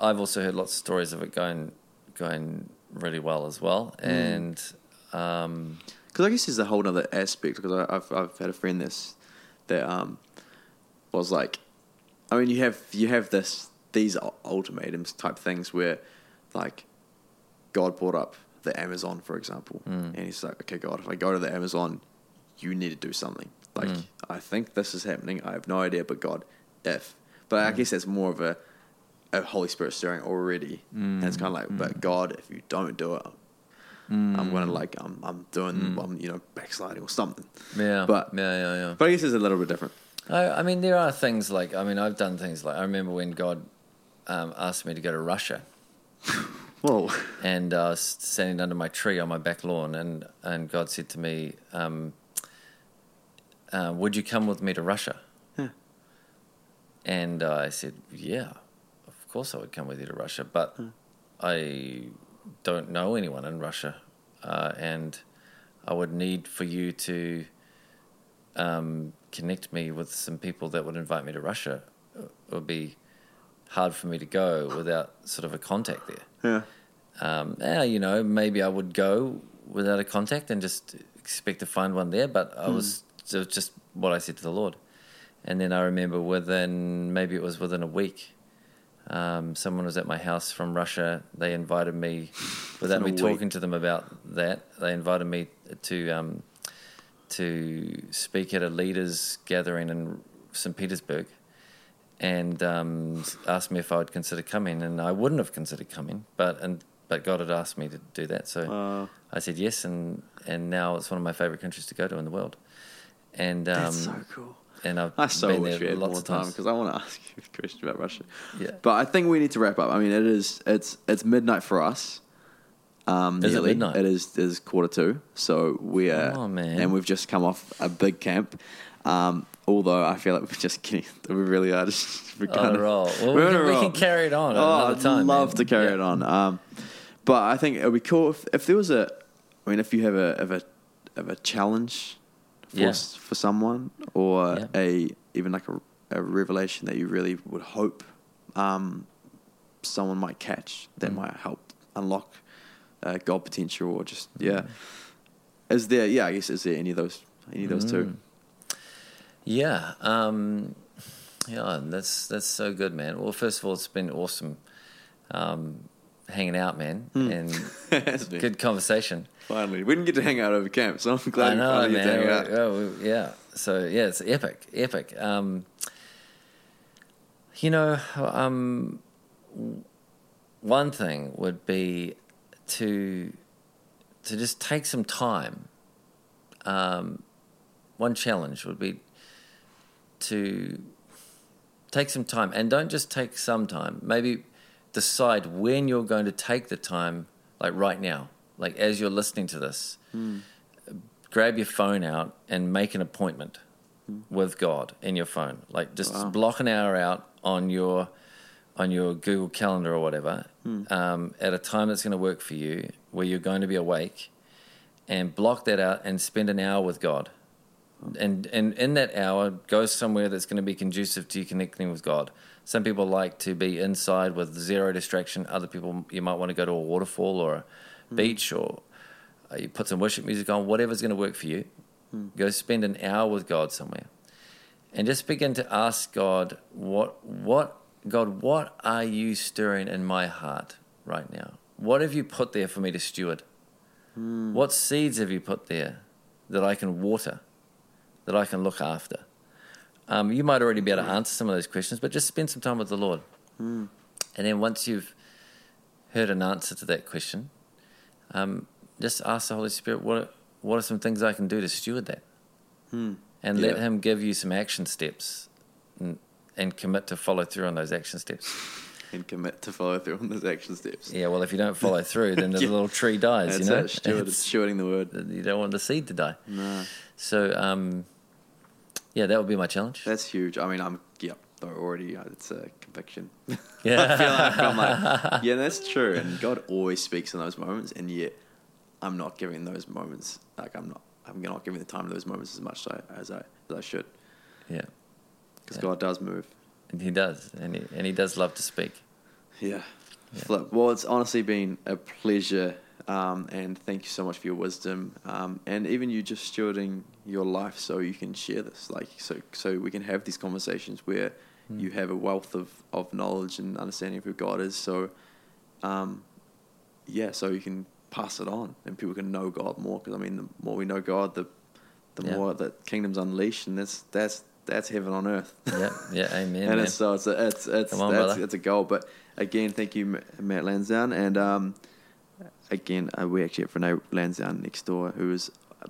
I've also heard lots of stories of it going going really well as well, Hmm. and um, Because I guess there's a whole other aspect. Because I've I've had a friend this that um was like, I mean, you have you have this these ultimatums type things where, like, God brought up the Amazon, for example, Mm. and he's like, okay, God, if I go to the Amazon, you need to do something. Like, Mm. I think this is happening. I have no idea, but God, if. But Mm. I guess that's more of a a Holy Spirit stirring already, and it's kind of like, Mm. but God, if you don't do it, I'm gonna like I'm I'm doing I'm you know backsliding or something. yeah, But- yeah, yeah, yeah. But I guess it's a little bit different. I, I mean, there are things like I mean, I've done things like I remember when God um, asked me to go to Russia, Whoa. and I was standing under my tree on my back lawn, and and God said to me, um, uh, "Would you come with me to Russia?" And uh, I said, "Yeah, of course I would come with you to Russia, but I don't know anyone in Russia, uh, and I would need for you to um, connect me with some people that would invite me to Russia. It would be hard for me to go without sort of a contact there. Yeah. Um, you know, maybe I would go without a contact and just expect to find one there, but I was was just what I said to the Lord. And then I remember within maybe it was within a week, um, someone was at my house from Russia. They invited me, without me a week. talking to them about that, they invited me to um, to speak at a leaders gathering in St. Petersburg, and um, asked me if I would consider coming, and I wouldn't have considered coming, but and but God had asked me to do that, so Uh, I said yes, and and now it's one of my favorite countries to go to in the world, and um, that's so cool. and I've I so been wish we there had lots more of time because I want to ask you a question about Russia. Yeah. But I think we need to wrap up. I mean, it is it's it's midnight for us. Um, Is it midnight? It is it is quarter two. So we are, Oh, man. and we've just come off a big camp. Um, although I feel like we're just kidding. we really are just we're On kind a of roll. Well, we're we on a can, we can carry it on Oh, another I'd time. love man. to carry Yeah. it on. Um, but I think it would be cool if, if there was a. I mean, if you have a of a of a challenge for Yeah. s- for someone or Yeah. a even like a, a revelation that you really would hope um, someone might catch that Mm. might help unlock uh, God potential or just yeah. Is there? Yeah, I guess is there any of those? Any of those Mm. two? Yeah, um, yeah, that's that's so good, man. Well, first of all, it's been awesome um, hanging out, man, and good conversation. Finally, we didn't get to hang out over camp, so I'm glad I we know, finally get to hang out. We- yeah, so yeah, it's epic, epic. Um, you know, um, one thing would be to to just take some time. Um, one challenge would be to take some time, and don't just take some time. Maybe decide when you're going to take the time, like right now, like as you're listening to this. Hmm. Grab your phone out and make an appointment hmm. with God in your phone. Like just Wow. block an hour out on your on your Google Calendar or whatever hmm. um, at a time that's going to work for you, where you're going to be awake, and block that out and spend an hour with God. And and in that hour, go somewhere that's going to be conducive to you connecting with God. Some people like to be inside with zero distraction. Other people, you might want to go to a waterfall or a hmm. beach or uh, you put some worship music on, whatever's going to work for you. Hmm. Go spend an hour with God somewhere, and just begin to ask God, what, what, God, what are you stirring in my heart right now? What have you put there for me to steward? Hmm. What seeds have you put there that I can water, that I can look after? Um, you might already be able to answer some of those questions, but just spend some time with the Lord. And then once you've heard an answer to that question, um, just ask the Holy Spirit, what, what are some things I can do to steward that? And let Him give you some action steps and, and commit to follow through on those action steps. And commit to follow through on those action steps. Yeah, well, if you don't follow through, then the Yeah. little tree dies, That's you know? it. Steward, stewarding the word. you don't want the seed to die. No, So, um, yeah, that would be my challenge. that's huge. I mean, I'm yeah. Though already, it's a conviction. Yeah. I feel like I'm like, yeah, that's true. And God always speaks in those moments, and yet I'm not giving those moments. Like I'm not. I'm not giving the time to those moments as much as I as I, as I should, yeah, because Yeah. God does move. and he does, and he, and he does love to speak. Yeah. Yeah. Flip. Well, it's honestly been a pleasure, um, and thank you so much for your wisdom, um, and even you just stewarding your life so you can share this, like so so we can have these conversations where Mm. you have a wealth of, of knowledge and understanding of who God is. So, um, yeah, so you can pass it on, and people can know God more. Because I mean, the more we know God, the the Yeah. more that kingdom's unleashed, and that's that's that's heaven on earth. Yeah, yeah, amen, and it's, so it's a, it's it's Come on, that's, brother. it's a goal. But again, thank you, Matt Lansdowne, and um, again, uh, we actually have Renee Lansdowne next door, who is uh,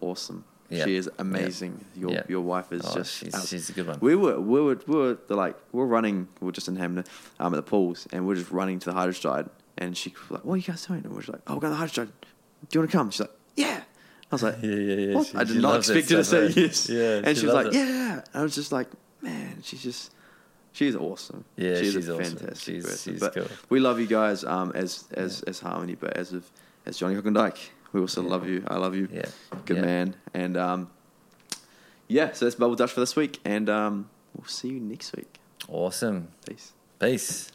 awesome. Yeah. She is amazing. Your Yeah. your wife is Oh, just she's- she's a good one. We were we were we were the, like we we're running. We are just in Hamden um, at the pools, and we are just running to the hydroslide. And she was like, "What are you guys doing?" And we're just like, "Oh, we're going to the hydroslide. Do you want to come?" She's like, "Yeah." I was like, Yeah, yeah, yeah. What? She- I did not expect her to say yes. Yeah, and she she, was like, it. "Yeah." I was just like, "Man, she's just." She's awesome. Yeah, she's, she's a awesome. fantastic She's- person. she's but cool. we love you guys um, as as as Harmony, but as of as Johnny Hook and Dyke, we also Yeah. love you. I love you. Yeah. good Yeah. man. And um, yeah, so that's Bubble Dutch for this week, and um, we'll see you next week. Awesome. Peace. Peace.